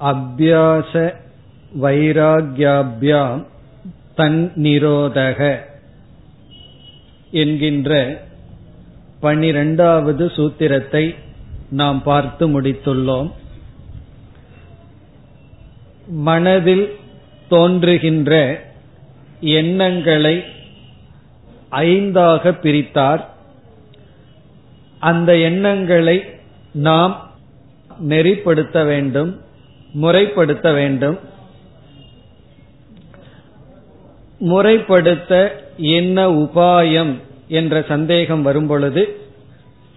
அபியாச வைராகியாபியாம் தன்னிரோதக என்கின்ற பனிரெண்டாவது சூத்திரத்தை நாம் பார்த்து முடித்துள்ளோம். மனதில் தோன்றுகின்ற எண்ணங்களை ஐந்தாக பிரித்தார். அந்த எண்ணங்களை நாம் நெறிப்படுத்த வேண்டும். முறைப்படுத்த வேண்டும். முறைப்படுத்த என்ன உபாயம் என்ற சந்தேகம் வரும்பொழுது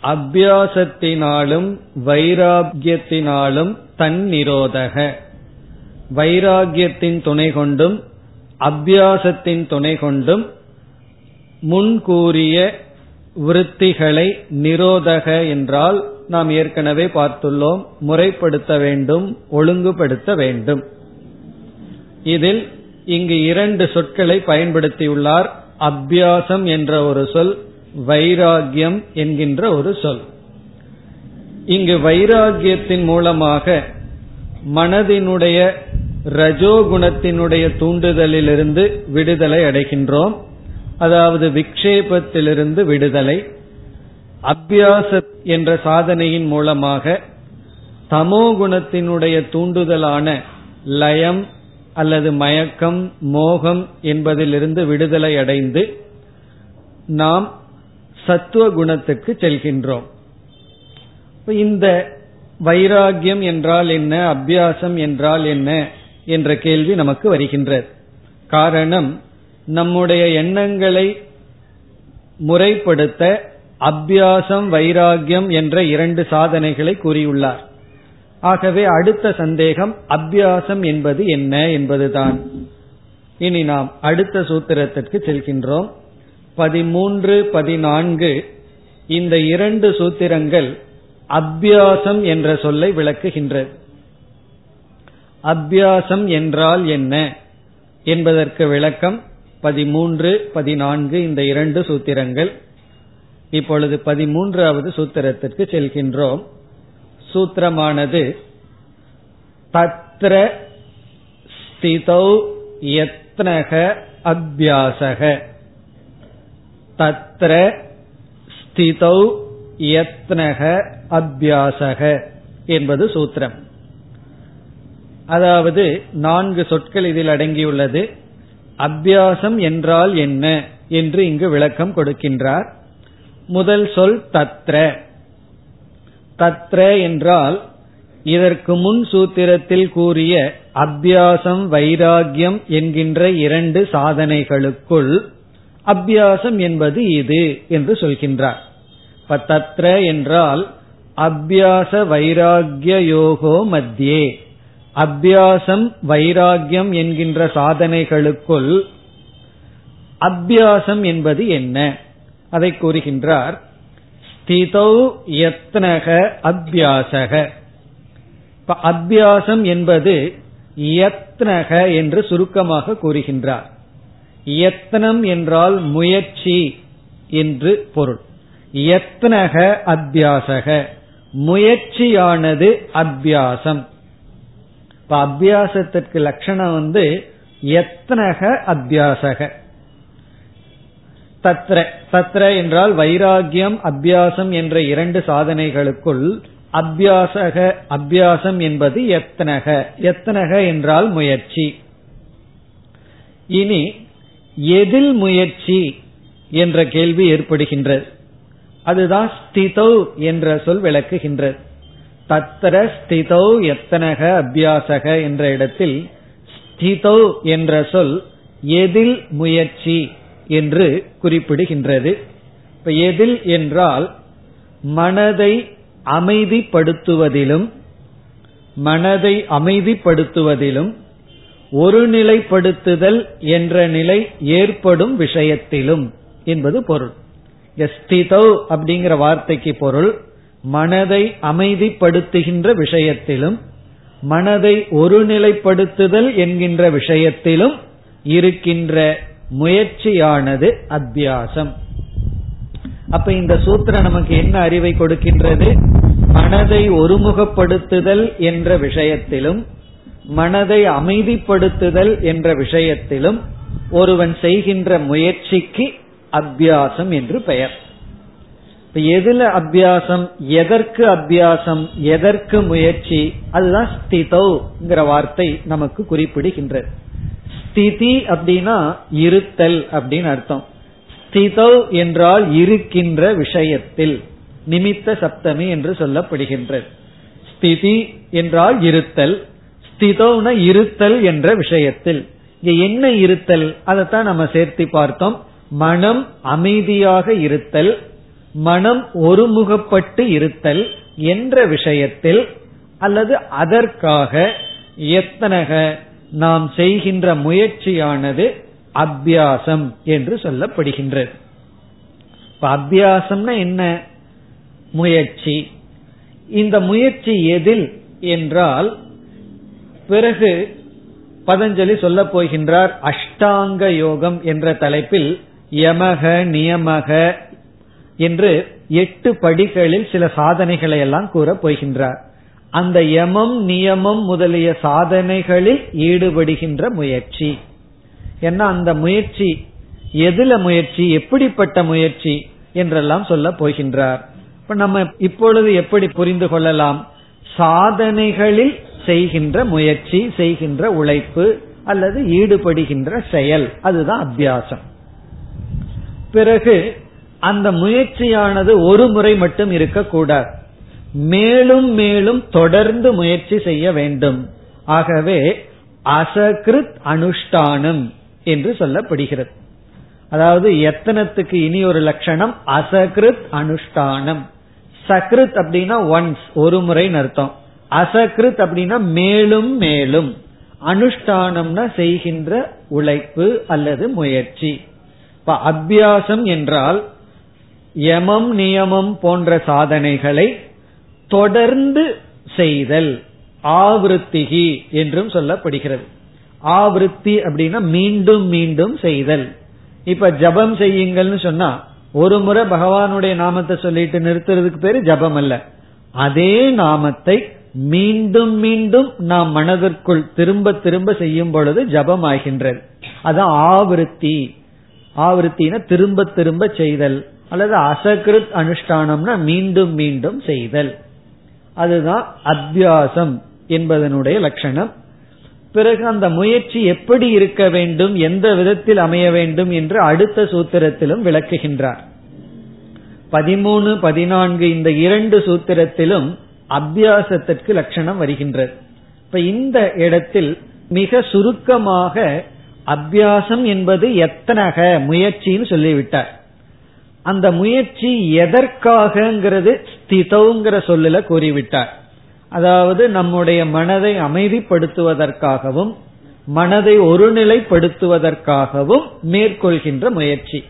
அபியாசத்தினாலும் வைராகியத்தினாலும் தன்னிரோதக. வைராகியத்தின் துணை கொண்டும் அபியாசத்தின் துணை கொண்டும் முன்கூறிய விருத்திகளை நிரோதக என்றால் நாம் ஏற்கனவே பார்த்துள்ளோம் முறைப்படுத்த வேண்டும் ஒழுங்குபடுத்த வேண்டும். இதில் இங்கு இரண்டு சொற்களை பயன்படுத்தியுள்ளார். அபியாசம் என்ற ஒரு சொல் வைராகியம் என்கின்ற ஒரு சொல். இங்கு வைராகியத்தின் மூலமாக மனதினுடைய ரஜோகுணத்தினுடைய தூண்டுதலிலிருந்து விடுதலை அடைகின்றோம். அதாவது விக்ஷேபத்திலிருந்து விடுதலை அபியாச என்ற சாதனையின் மூலமாக தமோ குணத்தினுடைய தூண்டுதலான லயம் அல்லது மயக்கம் மோகம் என்பதிலிருந்து விடுதலை அடைந்து நாம் சத்துவ குணத்துக்கு செல்கின்றோம். இந்த வைராகியம் என்றால் என்ன அபியாசம் என்றால் என்ன என்ற கேள்வி நமக்கு வருகின்றது. காரணம் நம்முடைய எண்ணங்களை முறைப்படுத்த அபியாசம் வைராகியம் என்ற இரண்டு சாதனைகளை கூறியுள்ளார். ஆகவே அடுத்த சந்தேகம் அபியாசம் என்பது என்ன என்பதுதான். இனி நாம் அடுத்த சூத்திரத்திற்கு செல்கின்றோம். பதிமூன்று பதினான்கு இந்த இரண்டு சூத்திரங்கள் அபியாசம் என்ற சொல்லை விளக்குகின்றது. அபியாசம் என்றால் என்ன என்பதற்கு விளக்கம் பதிமூன்று பதினான்கு இந்த இரண்டு சூத்திரங்கள். இப்பொழுது பதிமூன்றாவது சூத்திரத்திற்கு செல்கின்றோம். சூத்திரமானது தத்ர ஸ்திதௌ யத்னக அபியாசக. தத்ர ஸ்திதௌ யத்னக அபியாசக என்பது சூத்திரம். அதாவது நான்கு சொற்கள் இதில் அடங்கியுள்ளது. அபியாசம் என்றால் என்ன என்று இங்கு விளக்கம் கொடுக்கின்றார். முதல் சொல் தத்ர. தத்ர என்றால் இதற்கு முன் சூத்திரத்தில் கூறிய அபியாசம் வைராகியம் என்கின்ற இரண்டு சாதனைகளுக்குள் அபியாசம் என்பது இது என்று சொல்கின்றார். இப்ப தத்ர என்றால் அபியாச வைராகிய யோகோ மத்தியே. அபியாசம் வைராகியம் என்கின்ற சாதனைகளுக்குள் அபியாசம் என்பது என்ன? அதை கூறுகின்றார். ஸ்திதௌ யத்னக அபியாசக. இப்ப அபியாசம் என்பது யத்னக என்று சுருக்கமாக கூறுகின்றார். யத்னம் என்றால் முயற்சி என்று பொருள். யத்னக அபியாசக. முயற்சியானது அபியாசம். இப்ப அபியாசத்திற்கு லட்சணம் வந்து எத்தனக அபியாசக தத்ர. தத்ர என்றால் வைராகியம் அபியாசம் என்ற இரண்டு சாதனைகளுக்குள் அபியாசக அபியாசம் என்பது எத்தனக எத்தனக என்றால் முயற்சி. இனி எதில் முயற்சி என்ற கேள்வி ஏற்படுகின்றது. அதுதான் ஸ்திதௌ என்ற சொல் விளக்குகின்றது. தத்திர ஸ்திதௌ எத்தனக அபியாசக என்ற இடத்தில் ஸ்திதௌ என்ற சொல் எதில் முயற்சி என்று குறிப்பிடுகின்றது. இப்ப எதில் என்றால் மனதை அமைதிப்படுத்துவதிலும் மனதை அமைதிப்படுத்துவதிலும் ஒருநிலைப்படுத்துதல் என்ற நிலை ஏற்படும் விஷயத்திலும் என்பது பொருள். ஸ்திதௌ அப்படிங்கிற வார்த்தைக்கு பொருள். மனதை அமைதிப்படுத்துகின்ற விஷயத்திலும் மனதை ஒருநிலைப்படுத்துதல் என்கின்ற விஷயத்திலும் இருக்கின்ற முயற்சியானது அத்தியாசம். அப்ப இந்த சூத்திரம் நமக்கு என்ன அறிவை கொடுக்கின்றது? மனதை ஒருமுகப்படுத்துதல் என்ற விஷயத்திலும் மனதை அமைதிப்படுத்துதல் என்ற விஷயத்திலும் ஒருவன் செய்கின்ற முயற்சிக்கு அத்தியாசம் என்று பெயர். இப்ப எதுல அபியாசம் எதற்கு அபியாசம் எதற்கு முயற்சி அதுதான் ஸ்திதோங்கிற வார்த்தை நமக்கு குறிப்பிடுகின்றது. ஸ்திதி அப்படின்னா இருத்தல் அப்படின்னு அர்த்தம். ஸ்திதோ என்றால் இருக்கின்ற விஷயத்தில் நிமித்த சப்தமி என்று சொல்லப்படுகின்றது. ஸ்திதி என்றால் இருத்தல் ஸ்திதோன இருத்தல் என்ற விஷயத்தில். இங்க என்ன இருத்தல்? அதைத்தான் நம்ம சேர்த்து பார்த்தோம். மனம் அமைதியாக இருத்தல் மனம் ஒருமுகப்பட்டு இருத்தல் என்ற விஷயத்தில் அல்லது அதற்காக எத்தனக நாம் செய்கின்ற முயற்சியானது அபியாசம் என்று சொல்லப்படுகின்றது. இப்ப அபியாசம்னா என்ன? முயற்சி. இந்த முயற்சி எதில் என்றால் பிறகு பதஞ்சலி சொல்ல போகின்றார் அஷ்டாங்க யோகம் என்ற தலைப்பில் யமக நியமக என்று எட்டு படிகளில் சில சாதனைகளை எல்லாம் கூற போகின்றார். அந்த யமம் நியமம் முதலிய சாதனைகளில் ஈடுபடுகின்ற முயற்சி. ஏன்னா அந்த முயற்சி? எதுல முயற்சி? எப்படிப்பட்ட முயற்சி? என்றெல்லாம் சொல்ல போகின்றார். இப்ப நம்ம இப்பொழுது எப்படி புரிந்து கொள்ளலாம்? சாதனைகளில் செய்கின்ற முயற்சி செய்கின்ற உழைப்பு அல்லது ஈடுபடுகின்ற செயல். அதுதான் அத்தியாசம். பிறகு அந்த முயற்சியானது ஒரு முறை மட்டும் இருக்கக்கூடாது. மேலும் மேலும் தொடர்ந்து முயற்சி செய்ய வேண்டும். ஆகவே அசகிருத் அனுஷ்டானம் என்று சொல்லப்படுகிறது. அதாவது எத்தனத்துக்கு இனி ஒரு லட்சணம்? அசகிருத் அனுஷ்டானம். சக்ருத் அப்படின்னா ஒன்ஸ் ஒரு முறை அர்த்தம். அசகிருத் அப்படின்னா மேலும் மேலும். அனுஷ்டானம்னா செய்கின்ற உழைப்பு அல்லது முயற்சி. இப்ப அபியாசம் என்றால் யமம் நியமம் போன்ற சாதனைகளை தொடர்ந்து செய்தல் ஆவருத்திகி என்றும் சொல்லப்படுகிறது. ஆவருத்தி அப்படின்னா மீண்டும் மீண்டும் செய்தல். இப்ப ஜபம் செய்யுங்கள்னு சொன்னா ஒரு முறை பகவானுடைய நாமத்தை சொல்லிட்டு நிறுத்துறதுக்கு பேரு ஜபம் அல்ல. அதே நாமத்தை மீண்டும் மீண்டும் நாம் மனதிற்குள் திரும்ப திரும்ப செய்யும் பொழுது ஜபம் ஆகின்றது. அதான் ஆவருத்தி. ஆவருத்தின திரும்ப திரும்ப செய்தல். அல்லது அசகிருத் அனுஷ்டானம்னா மீண்டும் மீண்டும் செய்தல். அதுதான் அத்தியாசம் என்பதனுடைய லட்சணம். பிறகு அந்த முயற்சி எப்படி இருக்க வேண்டும் எந்த விதத்தில் அமைய வேண்டும் என்று அடுத்த சூத்திரத்திலும் விளக்குகின்றார். பதிமூணு பதினான்கு இந்த இரண்டு சூத்திரத்திலும் அபியாசத்திற்கு லட்சணம் வருகின்றது. இப்ப இந்த இடத்தில் மிக சுருக்கமாக அபியாசம் என்பது எத்தனக முயற்சின்னு சொல்லிவிட்டார். அந்த முயற்சி எதற்காகங்கிறது ஸ்திதோங்கிற சொல்லுல கூறிவிட்டார். அதாவது நம்முடைய மனதை அமைதிப்படுத்துவதற்காகவும் மனதை ஒருநிலைப்படுத்துவதற்காகவும் மேற்கொள்கின்ற முயற்சி.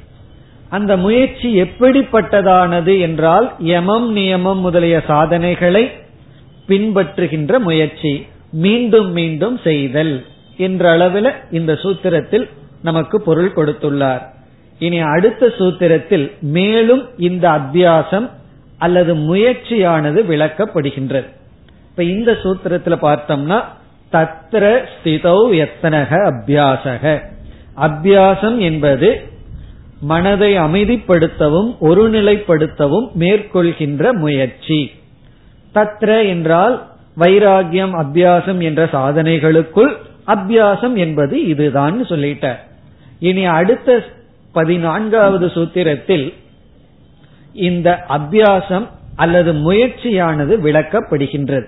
அந்த முயற்சி எப்படிப்பட்டதானது என்றால் யமம் நியமம் முதலிய சாதனைகளை பின்பற்றுகின்ற முயற்சி மீண்டும் மீண்டும் செய்தல் என்ற அளவில் இந்த சூத்திரத்தில் நமக்கு பொருள் கொடுத்துள்ளார். இனி அடுத்த சூத்திரத்தில் மேலும் இந்த அத்தியாசம் அல்லது முயற்சியானது விளக்கப்படுகின்றது. இப்ப இந்த சூத்திரத்துல பார்த்தோம்னா தத்திர ஸ்திதௌ எத்தனக அபியாசக அபியாசம் என்பது மனதை அமைதிப்படுத்தவும் ஒருநிலைப்படுத்தவும் மேற்கொள்கின்ற முயற்சி. தத்ர என்றால் வைராகியம் அபியாசம் என்ற சாதனைகளுக்குள் அபியாசம் என்பது இதுதான் சொல்லிட்ட. இனி அடுத்த பதினான்காவது சூத்திரத்தில் இந்த அபியாசம் அல்லது முயற்சியானது விளக்கப்படுகின்றது.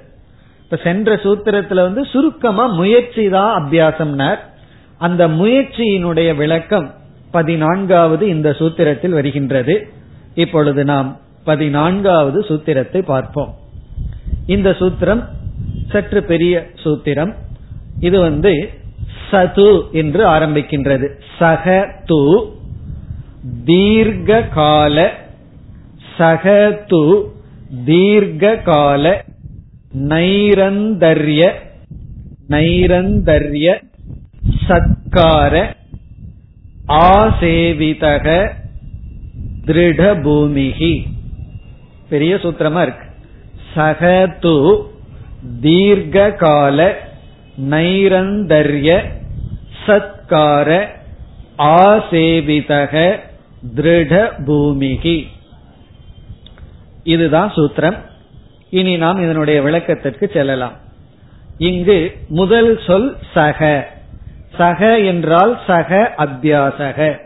இப்ப சென்ற சூத்திரத்துல வந்து சுருக்கமா முயற்சி தான் அபியாசம்னர். அந்த முயற்சியினுடைய விளக்கம் பதினான்காவது இந்த சூத்திரத்தில் வருகின்றது. இப்பொழுது நாம் பதினான்காவது சூத்திரத்தை பார்ப்போம். இந்த சூத்திரம் சற்று பெரிய சூத்திரம். இது வந்து சது என்று ஆரம்பிக்கின்றது. சக து தீர்கால சகது தீர்கால நைரந்தர்ய நைரந்தர்ய சத்கார ஆசேவிதக திருடபூமிகி. பெரிய சூத்திரமா இருக்கு. சகது தீர்கால நைரந்தர்ய சத்கார ஆசேவிதக திருட பூமிகி இதுதான் சூத்திரம். இனி நாம் இதனுடைய விளக்கத்திற்கு செல்லலாம். இங்கு முதல் சொல் சக. சக என்றால் சக அபியாசக.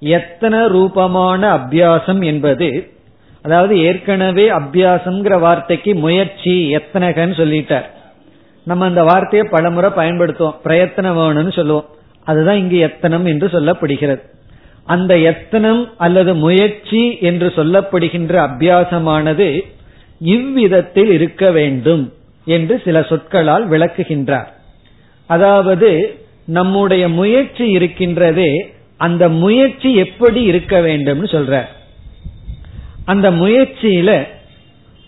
எத்தனை ரூபமான அபியாசம் என்பது அதாவது ஏற்கனவே அபியாசம்ங்கிற வார்த்தைக்கு முயற்சி எத்தனகன்னு சொல்லிட்டார். நம்ம அந்த வார்த்தையை பலமுறை பயன்படுத்துவோம். பிரயத்தனம் வேணும்னு சொல்லுவோம். அதுதான் இங்கு எத்தனம் என்று சொல்லப்படுகிறது. அந்த எத்தனம் அல்லது முயற்சி என்று சொல்லப்படுகின்ற அபியாசமானது இவ்விதத்தில் இருக்க வேண்டும் என்று சில சொற்களால் விளக்குகின்றார். அதாவது நம்முடைய முயற்சி இருக்கின்றதே அந்த முயற்சி எப்படி இருக்க வேண்டும்னு சொல்ற அந்த முயற்சியில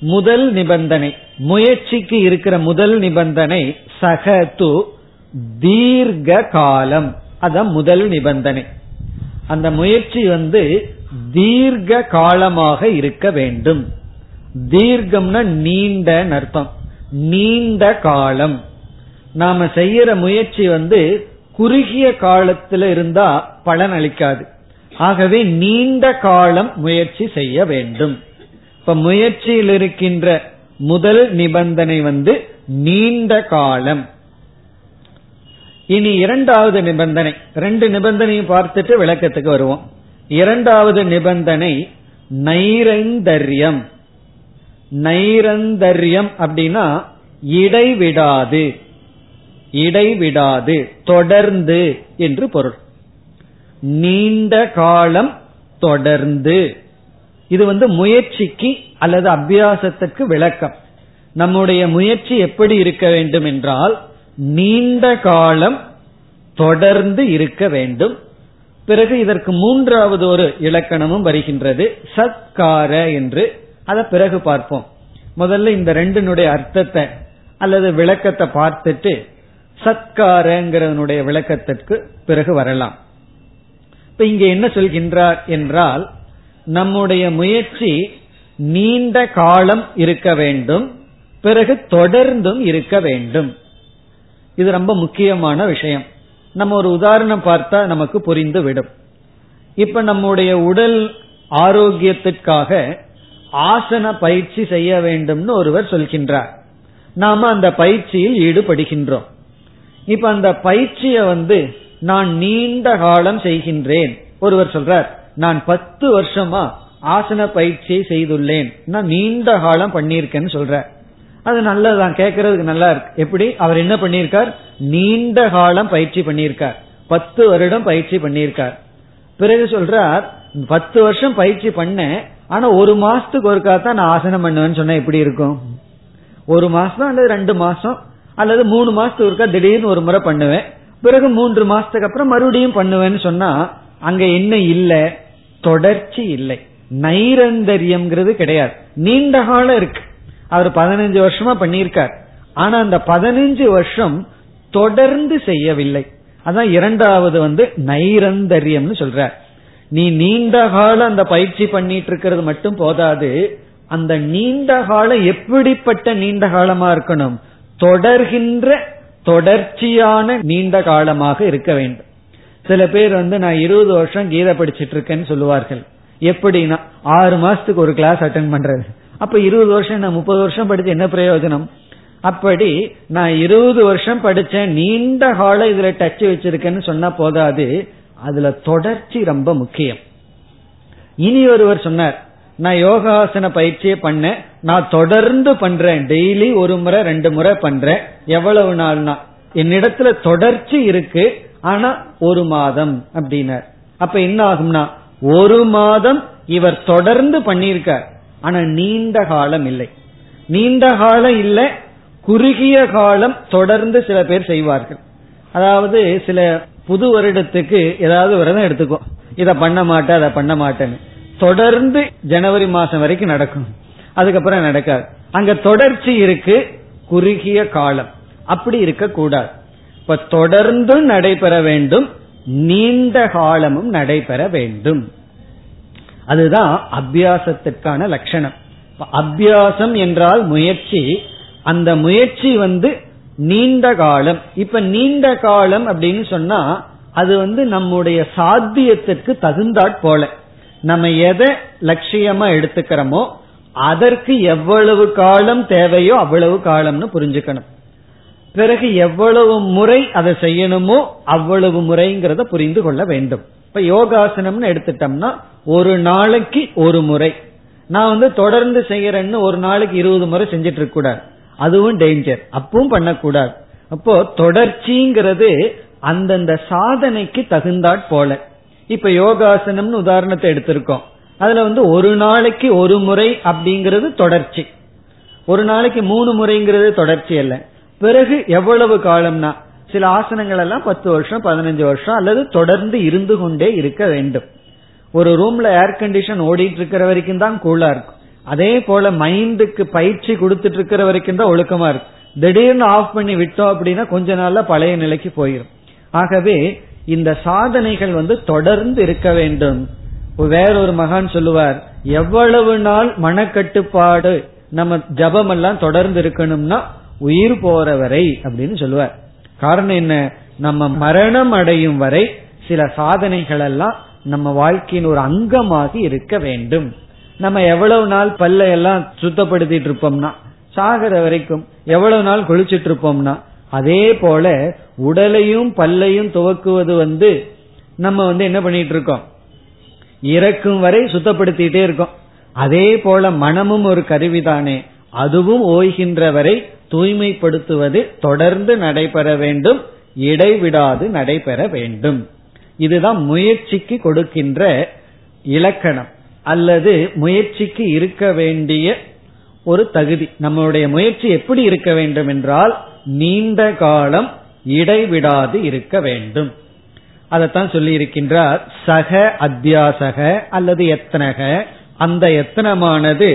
முதல் நிபந்தனை முயற்சிக்கு இருக்கிற முதல் நிபந்தனை சக து தீர்க்க காலம் அதான் முதல் நிபந்தனை. அந்த முயற்சி வந்து தீர்க்க காலமாக இருக்க வேண்டும். தீர்க்கம்னா நீண்ட அர்த்தம். நீண்ட காலம். நாம செய்யற முயற்சி வந்து குறுகிய காலத்துல இருந்தா பலன் அளிக்காது. ஆகவே நீண்ட காலம் முயற்சி செய்ய வேண்டும். இப்ப முயற்சியில் இருக்கின்ற முதல் நிபந்தனை வந்து நீண்ட காலம். இனி இரண்டாவது நிபந்தனை. ரெண்டு நிபந்தனையும் பார்த்துட்டு விளக்கத்துக்கு வருவோம். இரண்டாவது நிபந்தனை நைரந்தர்யம். நைரந்தர்யம் அப்படின்னா இடைவிடாது. இடைவிடாது தொடர்ந்து என்று பொருள். நீண்ட காலம் தொடர்ந்து. இது வந்து முயற்சிக்கு அல்லது அபியாசத்துக்கு விளக்கம். நம்முடைய முயற்சி எப்படி இருக்க வேண்டும் என்றால் நீண்ட காலம் தொடர்ந்து இருக்க வேண்டும். பிறகு இதற்கு மூன்றாவது ஒரு இலக்கணமும் வருகின்றது. சத்கார என்று. அதை பிறகு பார்ப்போம். முதல்ல இந்த ரெண்டினுடைய அர்த்தத்தை அல்லது விளக்கத்தை பார்த்துட்டு சத்காரங்கிறதனுடைய விளக்கத்திற்கு பிறகு வரலாம். இப்ப இங்க என்ன சொல்கின்றார் என்றால் நம்முடைய முயற்சி நீண்ட காலம் இருக்க வேண்டும். பிறகு தொடர்ந்தும் இருக்க வேண்டும். இது ரொம்ப முக்கியமான விஷயம். நம்ம ஒரு உதாரணம் பார்த்தா நமக்கு புரிந்து விடும் இப்ப நம்முடைய உடல் ஆரோக்கியத்திற்காக ஆசன பயிற்சி செய்ய வேண்டும்னு ஒருவர் சொல்கின்றார். நாம அந்த பயிற்சியில் ஈடுபடுகின்றோம். இப்ப அந்த பயிற்சியை வந்து நான் நீண்ட காலம் செய்கின்றேன். ஒருவர் சொல்றார் நான் பத்து வருஷமா ஆசன பயிற்சியை செய்துள்ளேன். நான் நீண்ட காலம் பண்ணியிருக்கேன்னு சொல்ற அது நல்லதுதான் கேட்கறதுக்கு நல்லா இருக்கு. எப்படி? அவர் என்ன பண்ணியிருக்கார்? நீண்ட காலம் பயிற்சி பண்ணியிருக்கார். பத்து வருடம் பயிற்சி பண்ணியிருக்கார். பிறகு சொல்றார் பத்து வருஷம் பயிற்சி பண்ண ஆனா ஒரு மாசத்துக்கு ஒருக்கா தான் நான் ஆசனம் பண்ணுவேன்னு சொன்னா எப்படி இருக்கும்? ஒரு மாசம் அல்லது ரெண்டு மாசம் அல்லது மூணு மாசத்துக்கு ஒருக்கா திடீர்னு ஒரு முறை பண்ணுவேன். பிறகு மூன்று மாசத்துக்கு அப்புறம் மறுபடியும் பண்ணுவேன்னு சொன்னா அங்க என்ன இல்லை? தொடர்ச்சி இல்லை. நைரந்தரியம்ங்கிறது கிடையாது. நீண்ட காலம் இருக்கு. அவர் பதினஞ்சு வருஷமா பண்ணியிருக்கார். ஆனா அந்த பதினஞ்சு வருஷம் தொடர்ந்து செய்யவில்லை. அதான் இரண்டாவது வந்து நைரந்தரியம்னு சொல்ற நீ நீண்ட காலம் அந்த பயிற்சி பண்ணிட்டு இருக்கிறது மட்டும் போதாது அந்த நீண்ட காலம் எப்படிப்பட்ட நீண்ட காலமா இருக்கணும்? தொடர்கின்ற தொடர்ச்சியான நீண்ட காலமாக இருக்க வேண்டும். சில பேர் வந்து நான் இருபது வருஷம் கீதை படிச்சிட்டு இருக்கேன்னு சொல்லுவார்கள். எப்படின்னா ஆறு மாசத்துக்கு ஒரு கிளாஸ் அட்டன் பண்றது. அப்ப இருபது வருஷம் நான் முப்பது வருஷம் படிச்சு என்ன பிரயோஜனம்? அப்படி நான் இருபது வருஷம் படிச்சேன் நீண்ட காலம் இதுல டச் வச்சிருக்கேன்னு சொன்னா போதாது. அதுல தொடர்ச்சி ரொம்ப முக்கியம். இனி ஒருவர் சொன்னார் நான் யோகாசன பயிற்சியை பண்ணேன் நான் தொடர்ந்து பண்றேன். டெய்லி ஒரு முறை ரெண்டு முறை பண்றேன். எவ்வளவு நாள்னா? என்னிடத்துல தொடர்ச்சி இருக்கு ஆனா ஒரு மாதம் அப்படின்னார். அப்ப என்ன ஆகும்னா ஒரு மாதம் இவர் தொடர்ந்து பண்ணியிருக்கார். ஆனா நீண்ட காலம் இல்லை. நீண்ட காலம் இல்ல குறுகிய காலம் தொடர்ந்து சில பேர் செய்வார்கள். அதாவது சில புது வருடத்துக்கு ஏதாவது விரதம் எடுத்துக்கோ. இதை பண்ண மாட்டேன் அதை பண்ண மாட்டேன்னு. தொடர்ந்து ஜனவரி மாசம் வரைக்கும் நடக்கும். அதுக்கப்புறம் நடக்காது. அங்க தொடர்ச்சி இருக்கு குறுகிய காலம். அப்படி இருக்க கூடாது இப்ப தொடர்ந்தும் நடைபெற வேண்டும் நீண்ட காலமும் நடைபெற வேண்டும். அதுதான் அபியாசத்திற்கான லட்சணம். அபியாசம் என்றால் முயற்சி. அந்த முயற்சி வந்து நீண்ட காலம். இப்ப நீண்ட காலம் அப்படின்னு சொன்னா அது வந்து நம்முடைய சாத்தியத்திற்கு தகுந்தாற் போல. நம்ம எதை லட்சியமா எடுத்துக்கிறோமோ அதற்கு எவ்வளவு காலம் தேவையோ அவ்வளவு காலம்னு புரிஞ்சுக்கணும். பிறகு எவ்வளவு முறை அதை செய்யணுமோ அவ்வளவு முறைங்கிறத புரிந்து கொள்ள வேண்டும். இப்ப யோகாசனம்னு எடுத்துட்டோம்னா ஒரு நாளைக்கு ஒரு முறை. நான் வந்து தொடர்ந்து செய்யறேன்னு ஒரு நாளைக்கு இருபது முறை செஞ்சிட்டு இருக்க கூடாது அதுவும் டேஞ்சர் அப்பவும் பண்ணக்கூடாது. அப்போ தொடர்ச்சிங்கிறது அந்தந்த சாதனைக்கு தகுந்தாற் போல. இப்ப யோகாசனம்னு உதாரணத்தை எடுத்திருக்கோம். அதுல வந்து ஒரு நாளைக்கு ஒரு முறை அப்படிங்கிறது தொடர்ச்சி. ஒரு நாளைக்கு மூணு முறைங்கிறது தொடர்ச்சி அல்ல. பிறகு எவ்வளவு காலம்னா? சில ஆசனங்கள் எல்லாம் பத்து வருஷம் பதினஞ்சு வருஷம் அல்லது தொடர்ந்து இருந்து கொண்டே இருக்க வேண்டும். ஒரு ரூம்ல ஏர் கண்டிஷன் ஓடிட்டு இருக்கிற வரைக்கும் தான் கூலா இருக்கும். அதே போல மைண்டுக்கு பயிற்சி கொடுத்துட்டு இருக்கிற வரைக்கும் தான் ஒழுக்கமா இருக்கும். திடீர்னு ஆஃப் பண்ணி விட்டோம் அப்படின்னா கொஞ்ச நாள்ல பழைய நிலைக்கு போயிடும் ஆகவே இந்த சாதனைகள் வந்து தொடர்ந்து இருக்க வேண்டும். வேறொரு மகான் சொல்லுவார் எவ்வளவு நாள் மனக்கட்டுப்பாடு நம்ம ஜபம் எல்லாம் தொடர்ந்து இருக்கணும்னா உயிர் போற வரை அப்படின்னு சொல்லுவார். காரணம் என்ன? நம்ம மரணம் அடையும் வரை சில சாதனைகள் எல்லாம் நம்ம வாழ்க்கையின் ஒரு அங்கமாக இருக்க வேண்டும். நம்ம எவ்வளவு நாள் பல்ல எல்லாம் சுத்தப்படுத்திட்டு இருப்போம்னா சாகிற வரைக்கும் எவ்வளவு நாள் குளிச்சிட்டு இருப்போம்னா அதே போல உடலையும் பல்லையும் துவக்குவது வந்து நம்ம வந்து என்ன பண்ணிட்டு இருக்கோம்? இறக்கும் வரை சுத்தப்படுத்திட்டே இருக்கோம். அதே போல மனமும் ஒரு கருவிதானே அதுவும் ஓய்கின்ற வரை தூய்மைப்படுத்துவது தொடர்ந்து நடைபெற வேண்டும் இடைவிடாது நடைபெற வேண்டும். இதுதான் முயற்சிக்கு கொடுக்கின்ற இலக்கணம் அல்லது முயற்சிக்கு இருக்க வேண்டிய ஒரு தகுதி. நம்மளுடைய முயற்சி எப்படி இருக்க வேண்டும் என்றால் நீண்ட காலம் இடைவிடாது இருக்க வேண்டும். அதைத்தான் சொல்லி இருக்கின்றார். சக அத்தியாசக அல்லது எத்தனக. அந்த எத்தனமானது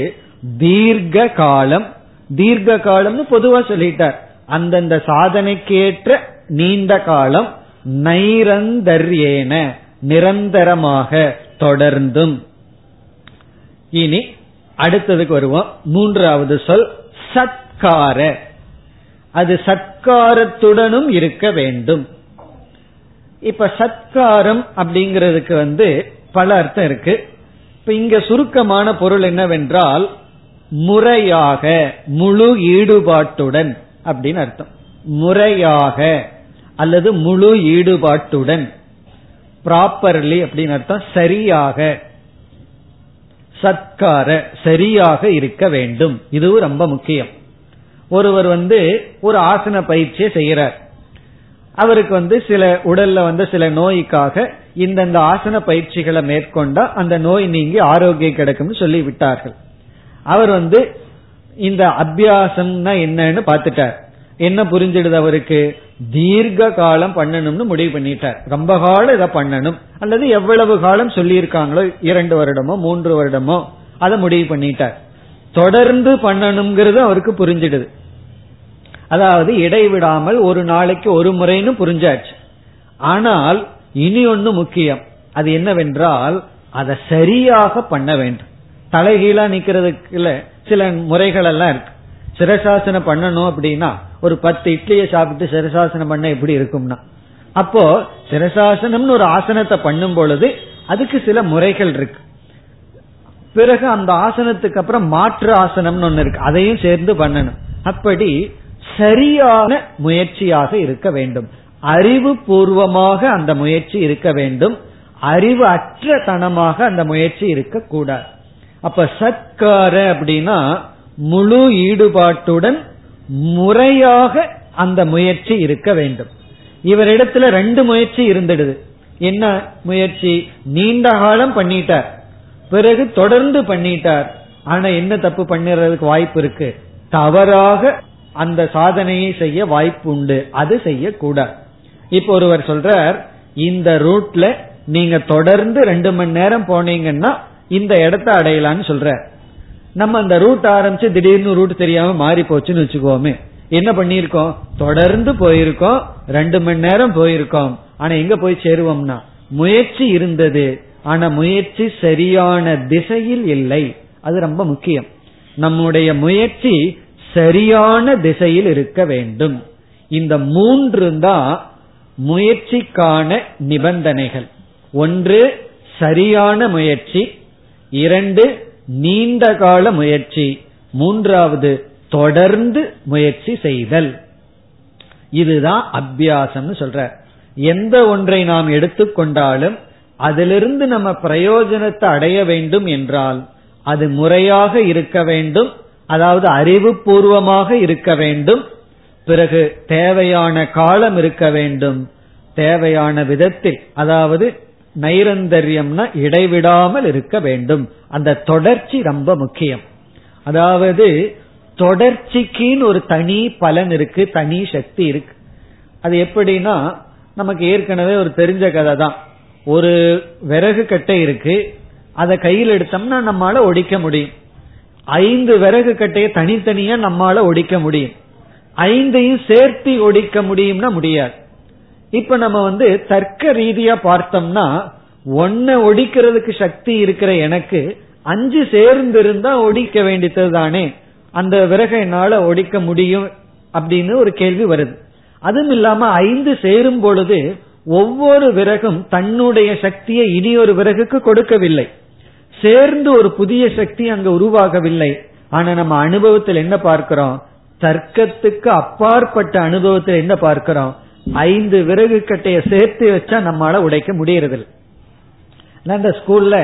தீர்க்க காலம். தீர்க்க காலம்னு பொதுவா சொல்லிட்டார். அந்தந்த சாதனைக்கேற்ற நீண்ட காலம் நைரந்தர்யேன நிரந்தரமாக தொடர்ந்தும். இனி அடுத்ததுக்கு வருவோம். மூன்றாவது சொல் சத்கார. அது சத்காரத்துடனும் இருக்க வேண்டும். இப்ப சத்காரம் அப்படிங்கிறதுக்கு வந்து பல அர்த்தம் இருக்கு. இப்ப இங்க சுருக்கமான பொருள் என்னவென்றால் முறையாக முழு ஈடுபாட்டுடன் அப்படின்னு அர்த்தம். முறையாக. அல்லது முழு ஈடுபாட்டுடன். ப்ராப்பர்லி அப்படின்னு அர்த்தம் சரியாக. சத்கார சரியாக இருக்க வேண்டும். இதுவும் ரொம்ப முக்கியம். ஒருவர் வந்து ஒரு ஆசன பயிற்சியை செய்யறார் அவருக்கு வந்து சில உடல்ல வந்து சில நோய்க்காக இந்தந்த ஆசன பயிற்சிகளை மேற்கொண்டா அந்த நோய் நீங்கி ஆரோக்கியம் கிடைக்கும்னு சொல்லி விட்டார்கள். அவர் வந்து இந்த அபியாசம்னா என்னன்னு பார்த்துட்டார். என்ன புரிஞ்சிடுது அவருக்கு? தீர்க்க காலம் பண்ணணும்னு முடிவு பண்ணிட்டார். ரொம்ப காலம் இதை பண்ணணும். அல்லது எவ்வளவு காலம் சொல்லியிருக்காங்களோ இரண்டு வருடமோ மூன்று வருடமோ அதை முடிவு பண்ணிட்டார். தொடர்ந்து பண்ணணுங்கிறது அவருக்கு புரிஞ்சிடுது. அதாவது இடைவிடாமல் ஒரு நாளைக்கு ஒரு முறைன்னு புரிஞ்சாச்சு. ஆனால் இனி ஒன்னு முக்கியம். அது என்னவென்றால் அதை சரியாக பண்ண வேண்டும். தலைகீழா நிக்கிறதுக்குல சில முறைகள் எல்லாம் இருக்கு. சிரசாசனம் பண்ணணும் அப்படின்னா ஒரு பத்து இட்லியை சாப்பிட்டு சிரசாசனம் பண்ண எப்படி இருக்கும்னா? அப்போ சிரசாசனம்னு ஒரு ஆசனத்தை பண்ணும் பொழுது அதுக்கு சில முறைகள் இருக்கு. பிறகு அந்த ஆசனத்துக்கு அப்புறம் மாற்று ஆசனம்னு ஒன்னு இருக்கு. அதையும் சேர்ந்து பண்ணணும். அப்படி சரியான முயற்சியாக இருக்க வேண்டும். அறிவு பூர்வமாக அந்த முயற்சி இருக்க வேண்டும். அறிவு அற்ற தனமாக அந்த முயற்சி இருக்கக்கூடாது அப்ப சத்கார அப்படின்னா முழு ஈடுபாட்டுடன் முறையாக அந்த முயற்சி இருக்க வேண்டும். இவரிடத்துல ரெண்டு முயற்சி இருந்துடுது. என்ன முயற்சி? நீண்ட காலம் பண்ணிட்டார். பிறகு தொடர்ந்து பண்ணிட்டார். ஆனா என்ன தப்பு பண்ணுறதுக்கு வாய்ப்பு இருக்கு? தவறாக அந்த சாதனையை செய்ய வாய்ப்பு உண்டு. அது செய்யக்கூடாது. இப்ப ஒருவர் சொல்றார் இந்த ரூட்ல நீங்க தொடர்ந்து ரெண்டு மணி நேரம் போனீங்கன்னா இந்த இடத்த அடையலான்னு சொல்ற நம்ம அந்த ரூட் ஆரம்பிச்சு திடீர்னு ரூட் தெரியாம மாறி போச்சுன்னு வச்சுக்கோமே. என்ன பண்ணிருக்கோம் தொடர்ந்து போயிருக்கோம். ரெண்டு மணி நேரம் போயிருக்கோம். ஆனா எங்க போய் சேருவோம்னா? முயற்சி இருந்தது. ஆனா முயற்சி சரியான திசையில் இல்லை. அது ரொம்ப முக்கியம். நம்முடைய முயற்சி சரியான திசையில் இருக்க வேண்டும். இந்த மூன்று தான் முயற்சிக்கான நிபந்தனைகள். ஒன்று சரியான முயற்சி. இரண்டு நீண்ட கால முயற்சி. மூன்றாவது தொடர்ந்து முயற்சி செய்தல். இதுதான் அபியாசம்னு சொல்ற. எந்த ஒன்றை நாம் எடுத்துக்கொண்டாலும் அதிலிருந்து நம்ம பிரயோஜனத்தை அடைய வேண்டும் என்றால் அது முறையாக இருக்க வேண்டும். அதாவது அறிவுபூர்வமாக இருக்க வேண்டும். பிறகு தேவையான காலம் இருக்க வேண்டும். தேவையான விதத்தில் அதாவது நைரந்தரியம்னா இடைவிடாமல் இருக்க வேண்டும். அந்த தொடர்ச்சி ரொம்ப முக்கியம். அதாவது தொடர்ச்சிக்குன்னு ஒரு தனி பலன் இருக்கு தனி சக்தி இருக்கு. அது எப்படின்னா நமக்கு ஏற்கனவே ஒரு தெரிஞ்ச கதை தான். ஒரு விறகு கட்டை இருக்கு. அதை கையில் எடுத்தோம்னா நம்மால ஒடிக்க முடியும். ஐந்து விறகு கட்டையை தனித்தனியா நம்மால ஒடிக்க முடியும். ஐந்தையும் சேர்த்து ஒடிக்க முடியும்னா முடியாது. இப்ப நம்ம வந்து தர்க்க ரீதியா பார்த்தோம்னா ஒன்ன ஒடிக்கிறதுக்கு சக்தி இருக்கிற எனக்கு அஞ்சு சேர்ந்து இருந்தா ஒடிக்க வேண்டியது தானே? அந்த விறகை என்னால ஒடிக்க முடியும் அப்படின்னு ஒரு கேள்வி வருது. அதுவும் இல்லாம ஐந்து சேரும் பொழுது ஒவ்வொரு விறகும் தன்னுடைய சக்தியை இனி ஒரு விறகுக்கு கொடுக்கவில்லை. சேர்ந்து ஒரு புதிய சக்தி அங்க உருவாகவில்லை. ஆனா நம்ம அனுபவத்தில் என்ன பார்க்கிறோம்? தர்க்கத்துக்கு அப்பாற்பட்ட அனுபவத்தில் என்ன பார்க்கிறோம்? ஐந்து விறகு கட்டைய சேர்த்து வச்சா நம்மளால உடைக்க முடியறதில்லை. இந்த ஸ்கூல்ல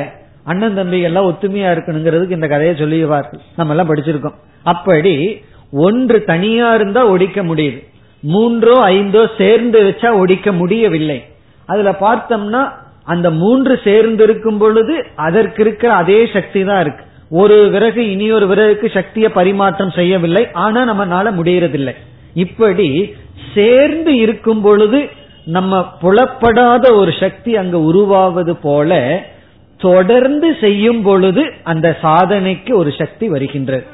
அண்ணன் தம்பி எல்லாம் ஒத்துமையா இருக்கணுங்கிறதுக்கு இந்த கதையை சொல்லிடுவார்கள். நம்ம எல்லாம் படிச்சிருக்கோம். அப்படி ஒன்று தனியா இருந்தா ஒடிக்க முடியுது. மூன்றோ ஐந்தோ சேர்ந்து வச்சா ஒடிக்க முடியவில்லை. அதுல பார்த்தோம்னா அந்த மூன்று சேர்ந்து இருக்கும் பொழுது அதற்கு இருக்கிற அதே சக்தி தான் இருக்கு. ஒரு விறகு இனி ஒரு விறகுக்கு சக்தியை பரிமாற்றம் செய்யவில்லை. ஆனா நம்மனால முடியறதில்லை. இப்படி சேர்ந்து இருக்கும் பொழுது நம்ம புலப்படாத ஒரு சக்தி அங்க உருவாவது போல தொடர்ந்து செய்யும் பொழுது அந்த சாதனைக்கு ஒரு சக்தி வருகின்றது.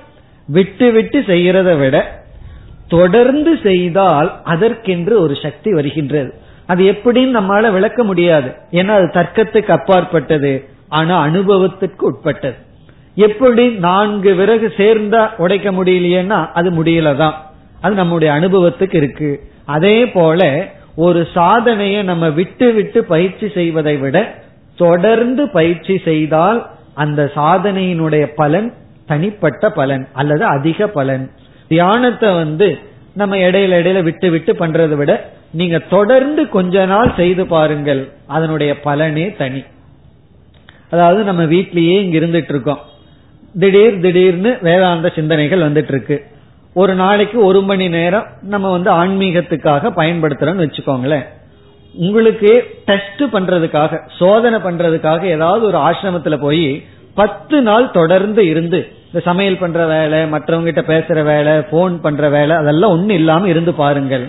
விட்டு விட்டு செய்கிறத விட தொடர்ந்து செய்தால் அதற்கென்று ஒரு சக்தி வருகின்றது. அது எப்படின்னு நம்மளால விளக்க முடியாது. ஏன்னா அது தர்க்கத்துக்கு அப்பாற்பட்டது. ஆனா அனுபவத்திற்கு உட்பட்டது. எப்படி நான்கு விறகு சேர்ந்தா உடைக்க முடியலையேன்னா அது முடியலதான். அது நம்முடைய அனுபவத்துக்கு இருக்கு. அதே போல ஒரு சாதனையை நம்ம விட்டு விட்டு பயிற்சி செய்வதை விட தொடர்ந்து பயிற்சி செய்தால் அந்த சாதனையினுடைய பலன் தனிப்பட்ட பலன் அல்லது அதிக பலன். தியானத்தை வந்து நம்ம இடையில இடையில விட்டு விட்டு பண்றதை விட நீங்க தொடர்ந்து கொஞ்ச நாள் செய்து பாருங்கள். அதனுடைய பலனே தனி. அதாவது நம்ம வீட்லயே இங்க இருந்துட்டு இருக்கோம். திடீர் திடீர்னு வேதாந்த சிந்தனைகள் வந்துட்டு இருக்கு. ஒரு நாளைக்கு ஒரு மணி நேரம் நம்ம வந்து ஆன்மீகத்துக்காக பயன்படுத்துறோம்னு வச்சுக்கோங்களேன். உங்களுக்கு டெஸ்ட் பண்றதுக்காக சோதனை பண்றதுக்காக ஏதாவது ஒரு ஆசிரமத்துல போய் பத்து நாள் தொடர்ந்து இருந்து இந்த சமையல் பண்ற வேலை மற்றவங்கிட்ட பேசுற வேலை போன் பண்ற வேலை அதெல்லாம் ஒண்ணு இல்லாம இருந்து பாருங்கள்.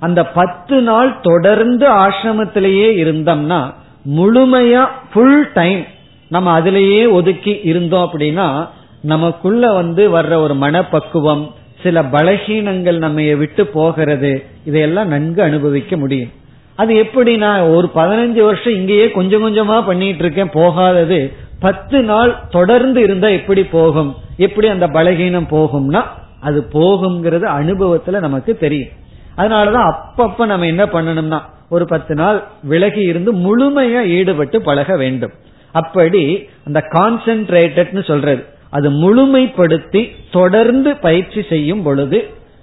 அந்த பத்து நாள் தொடர்ந்து ஆசிரமத்திலேயே இருந்தோம்னா முழுமையா ஃபுல் டைம் நம்ம அதிலேயே ஒதுக்கி இருந்தோம் அப்படின்னா நமக்குள்ள வந்து வர்ற ஒரு மனப்பக்குவம் சில பலகீனங்கள் நம்ம விட்டு போகிறது இதையெல்லாம் நன்கு அனுபவிக்க முடியும். அது எப்படி நான் ஒரு பதினஞ்சு வருஷம் இங்கேயே கொஞ்சம் கொஞ்சமா பண்ணிட்டு இருக்கேன் போகாதது பத்து நாள் தொடர்ந்து இருந்தா எப்படி போகும்? எப்படி அந்த பலகீனம் போகும்னா அது போகுங்கிறது அனுபவத்துல நமக்கு தெரியும். அதனாலதான் அப்பப்ப நம்ம என்ன பண்ணணும்னா ஒரு பத்து நாள் விலகி இருந்து முழுமையா ஈடுபட்டு பழக வேண்டும். அப்படி அந்த கான்சென்ட்ரேட்டட்னு சொல்றது. அது முழுமைப்படுத்தி தொடர்ந்து பயிற்சி செய்யும் பொழுது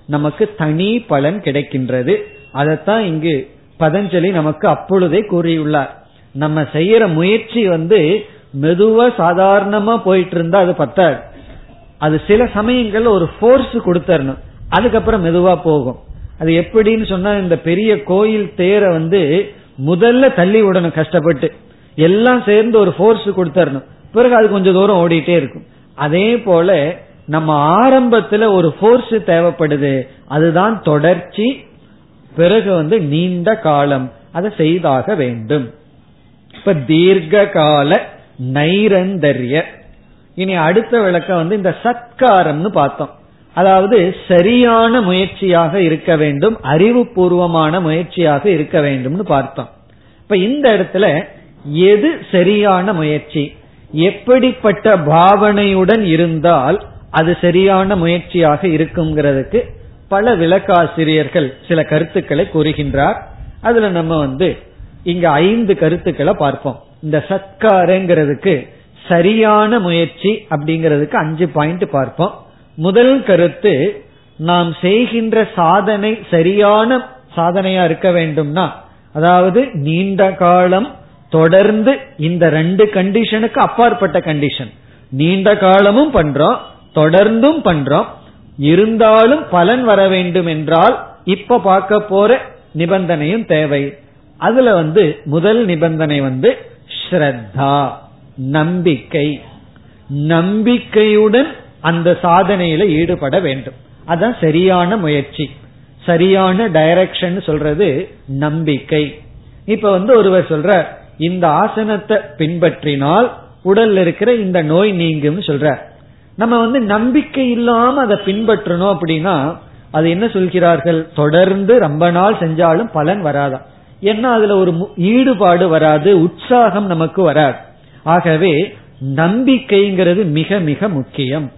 நமக்கு தனி பலன் கிடைக்கின்றது. அதைத்தான் இங்கு பதஞ்சலி நமக்கு அப்பொழுதே கூறியுள்ளார். நம்ம செய்யற முயற்சி வந்து மெதுவா சாதாரணமா போயிட்டு இருந்தா அது பத்தாது. அது சில சமயங்கள்ல ஒரு போர்ஸ் கொடுத்தரணும். அதுக்கப்புறம் மெதுவா போகும். அது எப்படின்னு சொன்னா இந்த பெரிய கோயில் தேரை வந்து முதல்ல தள்ளி விடணும் கஷ்டப்பட்டு. எல்லாம் சேர்ந்து ஒரு போர்ஸ் கொடுத்தரணும். பிறகு அது கொஞ்சம் தூரம் ஓடிட்டே இருக்கும். அதே போல நம்ம ஆரம்பத்துல ஒரு போர்ஸ் தேவைப்படுது. அதுதான் தொடர்ச்சி. பிறகு வந்து நீண்ட காலம் அதை செய்தாக வேண்டும். இப்ப தீர்க்க கால நைரந்தரிய. இனி அடுத்த விளக்கம் வந்து இந்த சத்காரம்னு பார்த்தோம். அதாவது சரியான முயற்சியாக இருக்க வேண்டும் அறிவுபூர்வமான முயற்சியாக இருக்க வேண்டும்னு பார்த்தோம். இப்ப இந்த இடத்துல எது சரியான முயற்சி? எப்படிப்பட்ட பாவனையுடன் இருந்தால் அது சரியான முயற்சியாக இருக்குங்கிறதுக்கு பல விளக்காசிரியர்கள் சில கருத்துக்களை கூறுகின்றார். அதுல நம்ம வந்து இங்க ஐந்து கருத்துக்களை பார்ப்போம். இந்த சத்காரங்கிறதுக்கு சரியான முயற்சி அப்படிங்கிறதுக்கு அஞ்சு பாயிண்ட் பார்ப்போம். முதல் கருத்து நாம் செய்கின்ற சாதனை சரியான சாதனையா இருக்க வேண்டும்னா அதாவது நீண்ட காலம் தொடர்ந்து இந்த ரெண்டு கண்டிஷனுக்கு அப்பாற்பட்ட கண்டிஷன் நீண்ட காலமும் பண்றோம் தொடர்ந்தும் பண்றோம். இருந்தாலும் பலன் வர வேண்டும் என்றால் இப்ப பார்க்க போற நிபந்தனையும் தேவை. அதுல வந்து முதல் நிபந்தனை வந்து ஸ்ரத்தா நம்பிக்கை. நம்பிக்கையுடன் அந்த சாதனையில ஈடுபட வேண்டும். அதான் சரியான முயற்சி. சரியான டைரக்ஷன் சொல்றது நம்பிக்கை. இப்ப வந்து ஒருவர் சொல்ற இந்த ஆசனத்தை பின்பற்றினால் உடல்ல இருக்கிற இந்த நோய் நீங்கும் சொல்ற. நம்ம வந்து நம்பிக்கை இல்லாம அதை பின்பற்றணும் அப்படின்னா அது என்ன சொல்கிறார்கள்? தொடர்ந்து ரொம்ப நாள் செஞ்சாலும் பலன் வராதான் ஏன்னா அதுல ஒரு ஈடுபாடு வராது உற்சாகம் நமக்கு வராது. ஆகவே நம்பிக்கைங்கிறது மிக மிக முக்கியம்.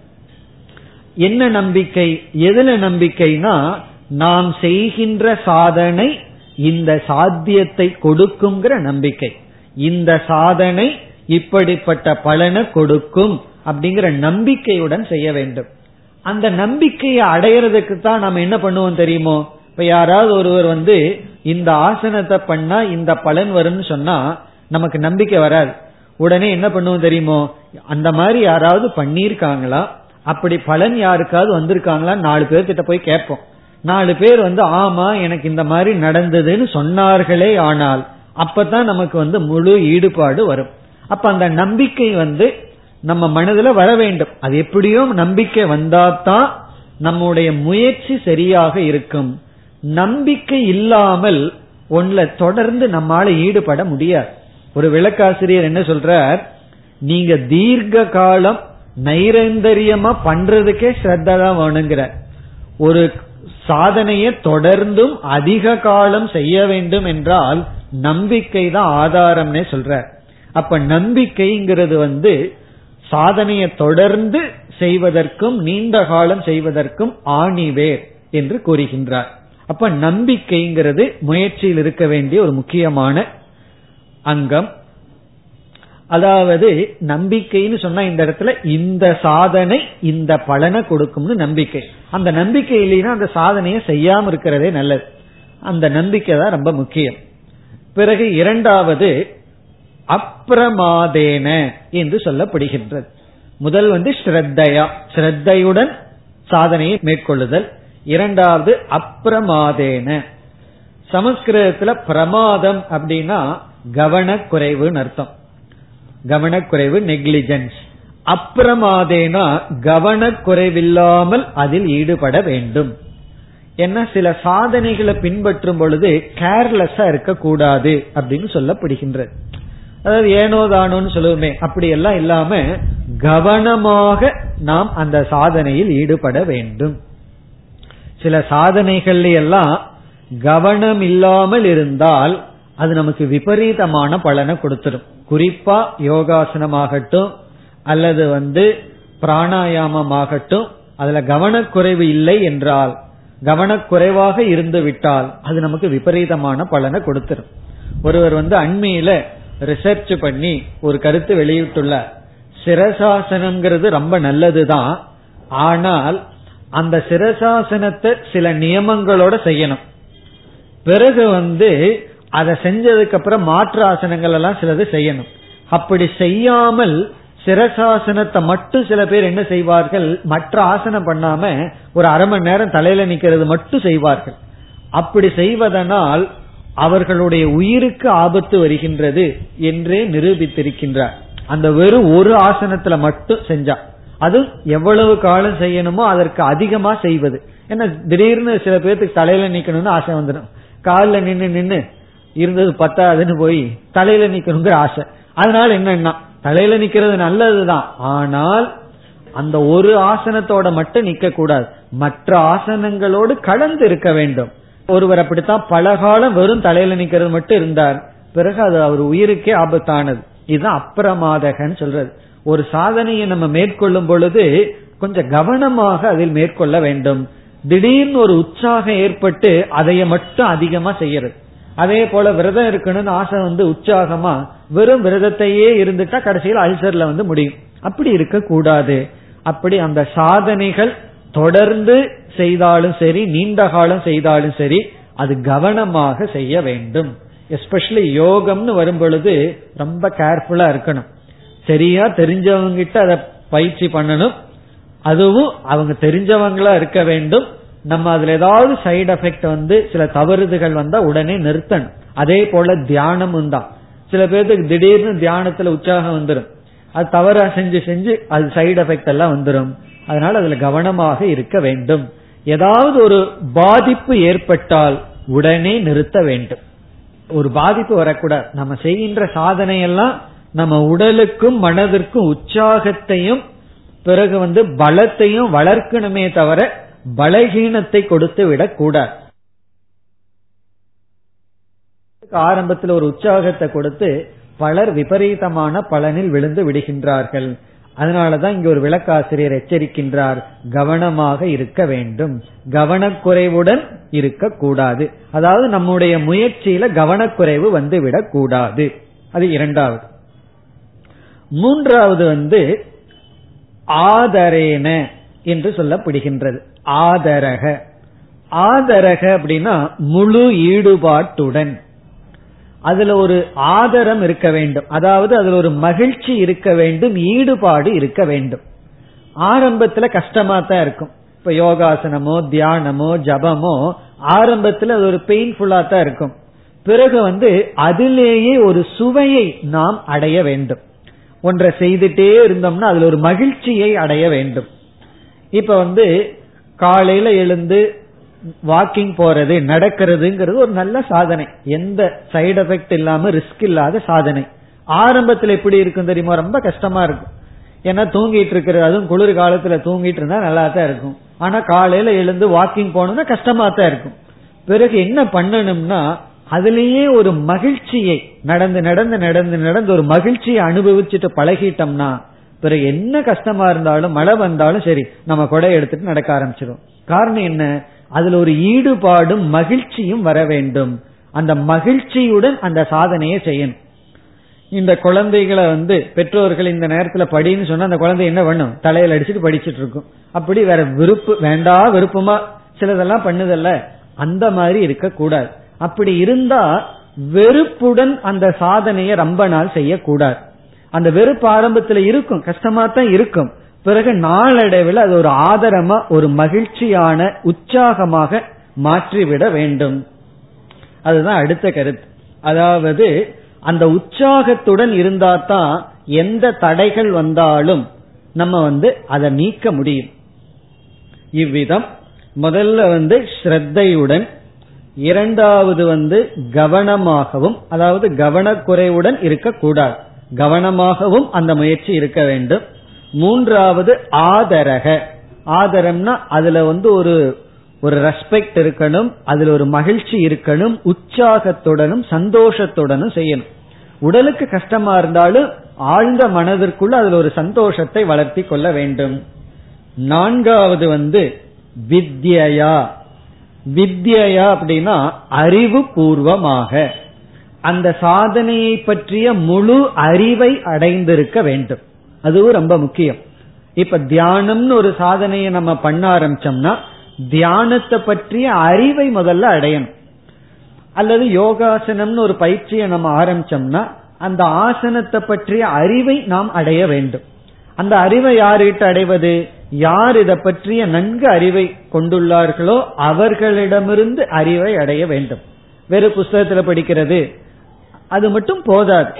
என்ன நம்பிக்கை? எதுல நம்பிக்கைனா நாம் செய்கின்ற சாதனை இந்த சாத்தியத்தை கொடுக்குங்கிற நம்பிக்கை. இந்த சாதனை இப்படிப்பட்ட பலனை கொடுக்கும் அப்படிங்கிற நம்பிக்கையுடன் செய்ய வேண்டும். அந்த நம்பிக்கையை அடையறதுக்கு தான் நம்ம என்ன பண்ணுவோம் தெரியுமோ? இப்ப யாராவது ஒருவர் வந்து இந்த ஆசனத்தை பண்ணா இந்த பலன் வரும்னு சொன்னா நமக்கு நம்பிக்கை வராது. உடனே என்ன பண்ணுவோம் தெரியுமோ? அந்த மாதிரி யாராவது பண்ணிருக்காங்களா அப்படி பலன் யாருக்காவது வந்திருக்காங்களா? நாலு பேர்கிட்ட போய் கேட்போம். நாலு பேர் வந்து ஆமா எனக்கு இந்த மாதிரி நடந்ததுன்னு சொன்னார்களே ஆனால் அப்பதான் நமக்கு வந்து முழு ஈடுபாடு வரும். அப்ப அந்த நம்பிக்கை வந்து நம்ம மனதுல வர வேண்டும். அது எப்படியோ நம்பிக்கை வந்தாதான் நம்முடைய முயற்சி சரியாக இருக்கும். நம்பிக்கை இல்லாமல் ஒன்ல தொடர்ந்து நம்மால ஈடுபட முடியாது. ஒரு விளக்காசிரியர் என்ன சொல்றார்? நீங்க தீர்க்க காலம் நைரந்தரியமா பண்றதுக்கே ஸ்ரத்தா தான் வேணுங்கிற. ஒரு சாதனையை தொடர்ந்தும் அதிக காலம் செய்ய வேண்டும் என்றால் நம்பிக்கை தான் ஆதாரம்னே சொல்ற. அப்ப நம்பிக்கைங்கிறது வந்து சாதனையை தொடர்ந்து செய்வதற்கும் நீண்ட காலம் செய்வதற்கும் ஆணிவேர் என்று கூறுகின்றார். அப்ப நம்பிக்கைங்கிறது முயற்சியில் இருக்க வேண்டிய ஒரு முக்கியமான அங்கம். அதாவது நம்பிக்கைன்னு சொன்னா இந்த இடத்துல இந்த சாதனை இந்த பலனை கொடுக்கும்னு நம்பிக்கை. அந்த நம்பிக்கை இல்லைன்னா அந்த சாதனையை செய்யாம இருக்கிறதே நல்லது. அந்த நம்பிக்கை தான் ரொம்ப முக்கியம். பிறகு இரண்டாவது அப்பிரமாதேன என்று சொல்லப்படுகின்றது. முதல் வந்து ஸ்ரத்தையா. ஸ்ரத்தையுடன் சாதனையை மேற்கொள்ளுதல். இரண்டாவது அப்பிரமாதேன சமஸ்கிருதத்துல பிரமாதம் அப்படின்னா கவனக்குறைவுன்னு அர்த்தம். கவனக்குறைவு நெக்லிஜென்ஸ் அப்பிரமாதேனா கவனக்குறைவில்லாமல் அதில் ஈடுபட வேண்டும். என்ன சில சாதனைகளை பின்பற்றும் பொழுது கேர்லெஸ்ஸா இருக்கக்கூடாது அப்படின்னு சொல்லப்படுகின்றது. அதாவது ஏனோ தானோன்னு சொல்லுவோமே அப்படி எல்லாம் இல்லாம கவனமாக நாம் அந்த சாதனையில் ஈடுபட வேண்டும். சில சாதனைகள் எல்லாம் கவனம் இல்லாமல் இருந்தால் அது நமக்கு விபரீதமான பலனை கொடுத்துரும். குறிப்பா யோகாசனமாகட்டும் அல்லது வந்து பிராணாயாமமாகட்டும் அதுல கவனக்குறைவு இல்லை என்றால் கவனக்குறைவாக இருந்து விட்டால் அது நமக்கு விபரீதமான பலனை கொடுத்துரும். ஒருவர் வந்து அண்மையில ரிசர்ச் பண்ணி ஒரு கருத்து வெளியிட்டுள்ள சிரசாசனம்ங்கிறது ரொம்ப நல்லதுதான். ஆனால் அந்த சிரசாசனத்தை சில நியமங்களோட செய்யணும். பிறகு வந்து அதை செஞ்சதுக்கு அப்புறம் மாற்று ஆசனங்கள் எல்லாம் சிலது செய்யணும். அப்படி செய்யாமல் சிரசாசனத்தை மட்டும் சில பேர் என்ன செய்வார்கள்? மற்ற ஆசனம் பண்ணாம ஒரு அரை மணி நேரம் தலையில நிக்கிறது மட்டும் செய்வார்கள். அப்படி செய்வதனால் அவர்களுடைய உயிருக்கு ஆபத்து வருகின்றது என்றே நிரூபித்திருக்கின்றார். அந்த வெறும் ஒரு ஆசனத்துல மட்டும் செஞ்சா. அது எவ்வளவு காலம் செய்யணுமோ அதற்கு அதிகமா செய்வது. ஏன்னா திடீர்னு சில பேர்த்துக்கு தலையில நிக்கணும்னு ஆசை வந்துடும். காலில் நின்று நின்று இருந்தது பத்தாதுன்னு போய் தலையில நிக்கணுங்கிற ஆசை. அதனால என்னன்னா தலையில நிக்கிறது நல்லதுதான். ஆனால் அந்த ஒரு ஆசனத்தோட மட்டும் நிக்க கூடாது மற்ற ஆசனங்களோடு கலந்து இருக்க வேண்டும். ஒருவர் அப்படித்தான் பல காலம் வெறும் தலையில நிக்கிறது மட்டும் இருந்தார். பிறகு அது அவர் உயிருக்கே ஆபத்தானது. இதுதான் அப்பிரமாதகன்னு சொல்றது. ஒரு சாதனையை நம்ம மேற்கொள்ளும் பொழுது கொஞ்சம் கவனமாக அதில் மேற்கொள்ள வேண்டும். திடீர்னு ஒரு உற்சாகம் ஏற்பட்டு அதைய மட்டும் அதிகமா செய்யறது. அதே போல விரதம் இருக்கணும்னு ஆசை வந்து உற்சாகமா வெறும் விரதத்தையே இருந்துட்டா கடைசியில் அல்சர்ல வந்து முடியும். அப்படி இருக்க கூடாது அப்படி அந்த சாதனைகள் தொடர்ந்து செய்தாலும் சரி நீண்ட காலம் செய்தாலும் சரி அது கவனமாக செய்ய வேண்டும். எஸ்பெஷலி யோகம்னு வரும் பொழுது ரொம்ப கேர்ஃபுல்லா இருக்கணும். சரியா தெரிஞ்சவங்க கிட்ட அதை பயிற்சி பண்ணணும். அதுவும் அவங்க தெரிஞ்சவங்களா இருக்க வேண்டும். நம்ம அதுல ஏதாவது சைடு எஃபெக்ட் வந்து சில தவறுதுகள் வந்தா உடனே நிறுத்தணும். அதே போல தியானமும் தான் சில பேருக்கு திடீர்னு தியானத்துல உற்சாகம் வந்துடும் அது தவறா செஞ்சு செஞ்சு அது சைடு எஃபெக்ட் எல்லாம் வந்துடும் அதனால அதுல கவனமாக இருக்க வேண்டும். ஏதாவது ஒரு பாதிப்பு ஏற்பட்டால் உடனே நிறுத்த வேண்டும். ஒரு பாதிப்பு வரக்கூடாது. நம்ம செய்கின்ற சாதனை எல்லாம் நம்ம உடலுக்கும் மனதிற்கும் உற்சாகத்தையும் பிறகு வந்து பலத்தையும் வளர்க்கணுமே தவிர பலகீனத்தை கொடுத்து விடக்கூடாது ஆரம்பத்தில் ஒரு உற்சாகத்தை கொடுத்து பலர் விபரீதமான பலனில் விழுந்து விடுகின்றார்கள். அதனாலதான் இங்க ஒரு விளக்காசிரியர் எச்சரிக்கின்றார். கவனமாக இருக்க வேண்டும். கவனக்குறைவுடன் இருக்கக்கூடாது. அதாவது நம்முடைய முயற்சியில கவனக்குறைவு வந்து விடக்கூடாது. அது இரண்டாவது. மூன்றாவது வந்து ஆதரேன என்று சொல்லப்படுகின்றது. ஆதரக. ஆதரக அப்படின்னா முழு ஈடுபாட்டுடன். அதுல ஒரு ஆதரம் இருக்க வேண்டும். அதாவது அதுல ஒரு மகிழ்ச்சி இருக்க வேண்டும் ஈடுபாடு இருக்க வேண்டும். ஆரம்பத்துல கஷ்டமா தான் இருக்கும். இப்ப யோகாசனமோ தியானமோ ஜபமோ ஆரம்பத்துல அது ஒரு பெயின்ஃபுல்லா தான் இருக்கும். பிறகு வந்து அதிலேயே ஒரு சுவையை நாம் அடைய வேண்டும். ஒன்றை செய்துட்டே இருந்தோம்னா அதுல ஒரு மகிழ்ச்சியை அடைய வேண்டும். இப்ப வந்து காலையில எழுந்து வாக்கிங் போறது நடக்கிறதுங்கிறது ஒரு நல்ல சாதனை. எந்த சைடு எஃபெக்ட் இல்லாம ரிஸ்க் இல்லாத சாதனை. ஆரம்பத்துல எப்படி இருக்கும் தெரியுமா? ரொம்ப கஷ்டமா இருக்கும். ஏன்னா தூங்கிட்டு இருக்கிறது அதுவும் குளிர் காலத்துல தூங்கிட்டு இருந்தா நல்லா தான் இருக்கும். ஆனா காலையில எழுந்து வாக்கிங் போனோம்னா கஷ்டமா தான் இருக்கும். பிறகு என்ன பண்ணணும்னா அதுலேயே ஒரு மகிழ்ச்சியை நடந்து நடந்து நடந்து நடந்து ஒரு மகிழ்ச்சியை அனுபவிச்சுட்டு பழகிட்டோம்னா பிறகு என்ன கஷ்டமா இருந்தாலும் மழை வந்தாலும் சரி நம்ம கொடை எடுத்துட்டு நடக்க ஆரம்பிச்சிடும் காரணம் என்ன? அதுல ஒரு ஈடுபாடும் மகிழ்ச்சியும் வர வேண்டும். அந்த மகிழ்ச்சியுடன் அந்த சாதனையை செய்யணும். இந்த குழந்தைகளை வந்து பெற்றோர்கள் இந்த நேரத்துல படின்னு சொன்னா அந்த குழந்தை என்ன பண்ணும்? தலையில அடிச்சுட்டு படிச்சுட்டு இருக்கும். அப்படி வேற விருப்பு வேண்டா விருப்பமா சிலதெல்லாம் பண்ணுதல்ல. அந்த மாதிரி இருக்க கூடாது அப்படி இருந்தா வெறுப்புடன் அந்த சாதனையை ரொம்ப நாள் செய்யக்கூடாது. அந்த வெறுப்பு ஆரம்பத்துல இருக்கும் கஷ்டமா தான் இருக்கும். பிறகு நாளடைவில் அது ஒரு ஆதரமா ஒரு மகிழ்ச்சியான உற்சாகமாக மாற்றிவிட வேண்டும். அதுதான் அடுத்த கருத்து. அதாவது அந்த உற்சாகத்துடன் இருந்தா தான் எந்த தடைகள் வந்தாலும் நம்ம வந்து அதை நீக்க முடியும். இவ்விதம் முதல்ல வந்து ஸ்ரத்தையுடன் இரண்டாவது வந்து கவனமாகவும் அதாவது கவனக்குறைவுடன் இருக்கக்கூடாது. கவனமாகவும் அந்த முயற்சி இருக்க வேண்டும். மூன்றாவது ஆதரக. ஆதரம்னா அதுல வந்து ஒரு ஒரு ரெஸ்பெக்ட் இருக்கணும் அதுல ஒரு மகிழ்ச்சி இருக்கணும் உற்சாகத்துடனும் சந்தோஷத்துடனும் செய்யணும். உடலுக்கு கஷ்டமா இருந்தாலும் ஆழ்ந்த மனதிற்குள்ள அதுல ஒரு சந்தோஷத்தை வளர்த்தி கொள்ள வேண்டும். நான்காவது வந்து வித்யா வித்யா அப்படின்னா அறிவு பூர்வமாக. அந்த சாதனையை பற்றிய முழு அறிவை அடைந்திருக்க வேண்டும். அதுவும் ரொம்ப முக்கியம். இப்ப தியானம்னு ஒரு சாதனையை நம்ம பண்ண ஆரம்பிச்சோம்னா தியானத்தை பற்றிய அறிவை முதல்ல அடையணும். அல்லது யோகாசனம்னு ஒரு பயிற்சியை நம்ம ஆரம்பிச்சோம்னா அந்த ஆசனத்தை பற்றிய அறிவை நாம் அடைய வேண்டும். அந்த அறிவை யார்கிட்ட அடைவது? யார் இதை பற்றிய நன்கு அறிவை கொண்டுள்ளார்களோ அவர்களிடமிருந்து அறிவை அடைய வேண்டும். வெறும் புஸ்தகத்துல படிக்கிறது அது மட்டும் போதாது.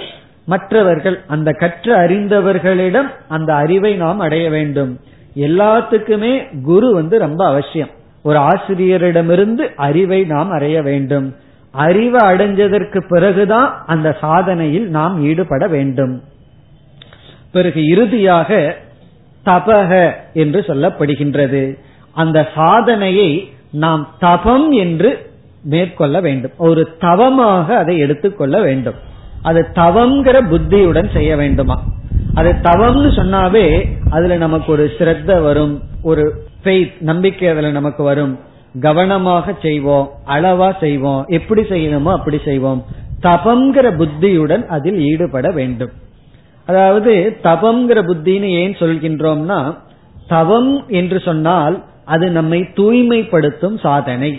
மற்றவர்கள் அந்த கற்று அறிந்தவர்களிடம் அந்த அறிவை நாம் அடைய வேண்டும். எல்லாத்துக்குமே குரு வந்து ரொம்ப அவசியம். ஒரு ஆசிரியரிடமிருந்து அறிவை நாம் அடைய வேண்டும். அறிவை அடைஞ்சதற்கு பிறகுதான் அந்த சாதனையில் நாம் ஈடுபட வேண்டும். பிறகு இறுதியாக தபக என்று சொல்லப்படுகின்றது. அந்த சாதனையை நாம் தபம் என்று மேற்கொள்ள வேண்டும். ஒரு தவமாக அதை எடுத்துக்கொள்ள வேண்டும். அது தவங்கிற புத்தியுடன் செய்ய வேண்டுமா? அது தவம்னு சொன்னாவே அதுல நமக்கு ஒரு ஸ்ரத்த வரும் ஒரு ஃபெய்த் நம்பிக்கை அதுல நமக்கு வரும். கவனமாக செய்வோம் அளவா செய்வோம். எப்படி செய்யணுமோ அப்படி செய்வோம். தபங்கிற புத்தியுடன் அதில் ஈடுபட வேண்டும். அதாவது தபங்கிற புத்தின்னு ஏன் சொல்கின்றோம்னா தவம் என்று சொன்னால் அது நம்மை தூய்மைப்படுத்தும் சாதனை.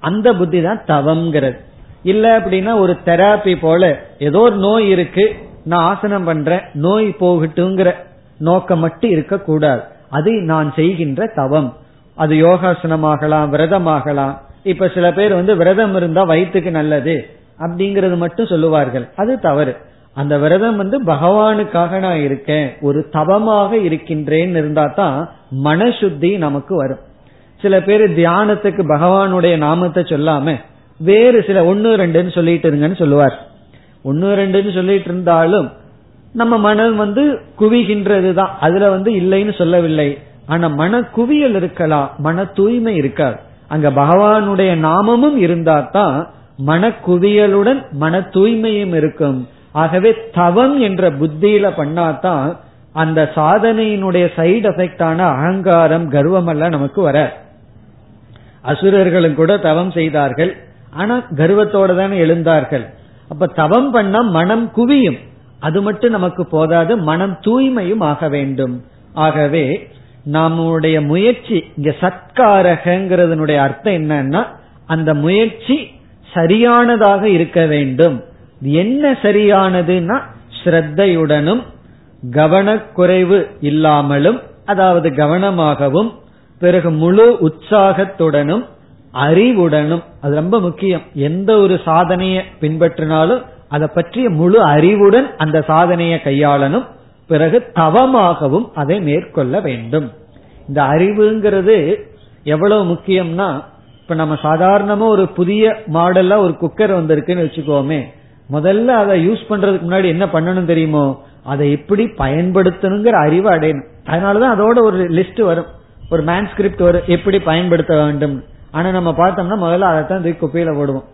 அந்த புத்தி தான் தவம்ங்கிறது. இல்ல அப்படின்னா ஒரு தெராப்பி போல ஏதோ ஒரு நோய் இருக்கு நான் ஆசனம் பண்றேன் நோய் போகட்டுங்கிற நோக்கம் மட்டும் இருக்கக்கூடாது. அது நான் செய்கின்ற தவம். அது யோகாசனமாகலாம் விரதமாகலாம். இப்ப சில பேர் வந்து விரதம் இருந்தா வயிற்றுக்கு நல்லது அப்படிங்கறது மட்டும் சொல்லுவார்கள். அது தவறு. அந்த விரதம் வந்து பகவானுக்காக நான் இருக்கேன் ஒரு தவமாக இருக்கின்றேன்னு இருந்தா தான் மனசுத்தி நமக்கு வரும். சில பேர் தியானத்துக்கு பகவானுடைய நாமத்தை சொல்லாம வேறு சில ஒன்னு ரெண்டுன்னு சொல்லிட்டு இருங்கன்னு சொல்லுவார். ஒன்னு ரெண்டுன்னு சொல்லிட்டு இருந்தாலும் நம்ம மனம் வந்து குவிகின்றது தான் அதுல வந்து இல்லைன்னு சொல்லவில்லை. ஆனா மன குவியல் இருக்கலாம் மன தூய்மை இருக்காது. அங்க பகவானுடைய நாமமும் இருந்தா தான் மன குவியலுடன் மன தூய்மையும் இருக்கும். ஆகவே தவம் என்ற புத்தியில பண்ணாதான் அந்த சாதனையினுடைய சைடு எஃபெக்டான அகங்காரம் கர்வம் எல்லாம் நமக்கு வர அசுரர்களும் கூட தவம் செய்தார்கள். ஆனா கர்வத்தோட தானே எழுந்தார்கள். அப்ப தவம் பண்ணா மனம் குவியும். அது மட்டும் நமக்கு போதாது மனம் தூய்மையும் ஆக வேண்டும். ஆகவே நம்முடைய முயற்சி இங்க சத்காரகங்கிறதுனுடைய அர்த்தம் என்னன்னா அந்த முயற்சி சரியானதாக இருக்க வேண்டும். என்ன சரியானதுன்னா ஸ்ரத்தையுடனும் கவனக்குறைவு இல்லாமலும் அதாவது கவனமாகவும் பிறகு முழு உற்சாகத்துடனும் அறிவுடனும் அது ரொம்ப முக்கியம். எந்த ஒரு சாதனையை பின்பற்றினாலும் அதை பற்றிய முழு அறிவுடன் அந்த சாதனையை கையாளணும். பிறகு தவமாகவும் அதை மேற்கொள்ள வேண்டும். இந்த அறிவுங்கிறது எவ்வளவு முக்கியம்னா இப்ப நம்ம சாதாரணமா ஒரு புதிய மாடல்ல ஒரு குக்கர் வந்திருக்குன்னு வச்சுக்கோமே முதல்ல அதை யூஸ் பண்றதுக்கு முன்னாடி என்ன பண்ணணும் தெரியுமோ அதை எப்படி பயன்படுத்தணுங்கிற அறிவு அடையணும். அதனாலதான் அதோட ஒரு லிஸ்ட் வரும். ஒரு மேன்ஸ்கிரிப்ட் ஒரு எப்படி பயன்படுத்த வேண்டும்? ஆனா நம்ம பார்த்தோம்னா முதல்ல அதைத்தான் தூக்கி குப்பையில போடுவோம்.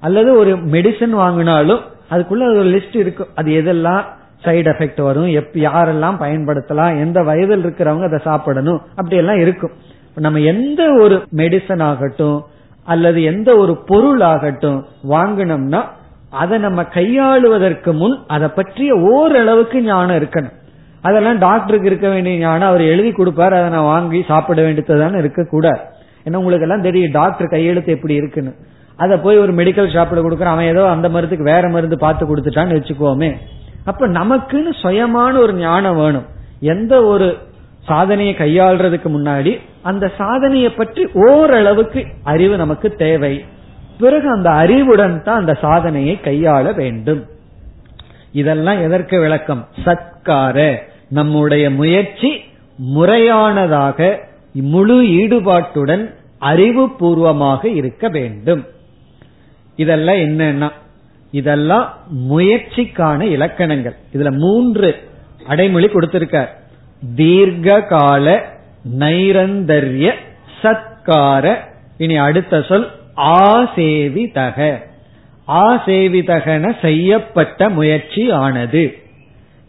அல்லது ஒரு மெடிசன் வாங்கினாலும் அதுக்குள்ள ஒரு லிஸ்ட் இருக்கும் அது எதெல்லாம் சைடு எஃபெக்ட் வரும் எப் யாரெல்லாம் பயன்படுத்தலாம் எந்த வயதில் இருக்கிறவங்க அதை சாப்பிடணும் அப்படி எல்லாம் இருக்கும் நம்ம எந்த ஒரு மெடிசன் ஆகட்டும் அல்லது எந்த ஒரு பொருள் ஆகட்டும் வாங்கினோம்னா அதை நம்ம கையாளுவதற்கு முன் அதை பற்றிய ஓரளவுக்கு ஞானம் இருக்கணும். அதெல்லாம் டாக்டருக்கு இருக்க வேண்டிய ஞானம் அவர் எழுதி கொடுப்பாரு அதை நான் வாங்கி சாப்பிட வேண்டியதுதானே இருக்கக்கூடாது. ஏன்னா உங்களுக்கு எல்லாம் தெரியும் டாக்டர் கையெழுத்து எப்படி இருக்குன்னு. அதை போய் ஒரு மெடிக்கல் ஷாப்ல கொடுக்குறான் அவன் ஏதோ அந்த மருந்துக்கு வேற மருந்து பார்த்து கொடுத்துட்டான்னு வச்சுக்கோமே. அப்ப நமக்குன்னு சுயமான ஒரு ஞானம் வேணும். எந்த ஒரு சாதனையை கையாள்றதுக்கு முன்னாடி அந்த சாதனையை பற்றி ஓரளவுக்கு அறிவு நமக்கு தேவை. பிறகு அந்த அறிவுடன் தான் அந்த சாதனையை கையாள வேண்டும். இதெல்லாம் எதற்கு விளக்கம்? சத்கார. நம்முடைய முயற்சி முறையானதாக முழு ஈடுபாட்டுடன் அறிவுபூர்வமாக இருக்க வேண்டும். இதெல்லாம் என்னன்னா இதெல்லாம் முயற்சிக்கான இலக்கணங்கள். இதுல மூன்று அடைமொழி கொடுத்திருக்கார். தீர்க்க கால நைரந்தர்ய சத்கார. இனி அடுத்த சொல் ஆசேவிதக. ஆசேவிதகன செய்யப்பட்ட முயற்சி ஆனது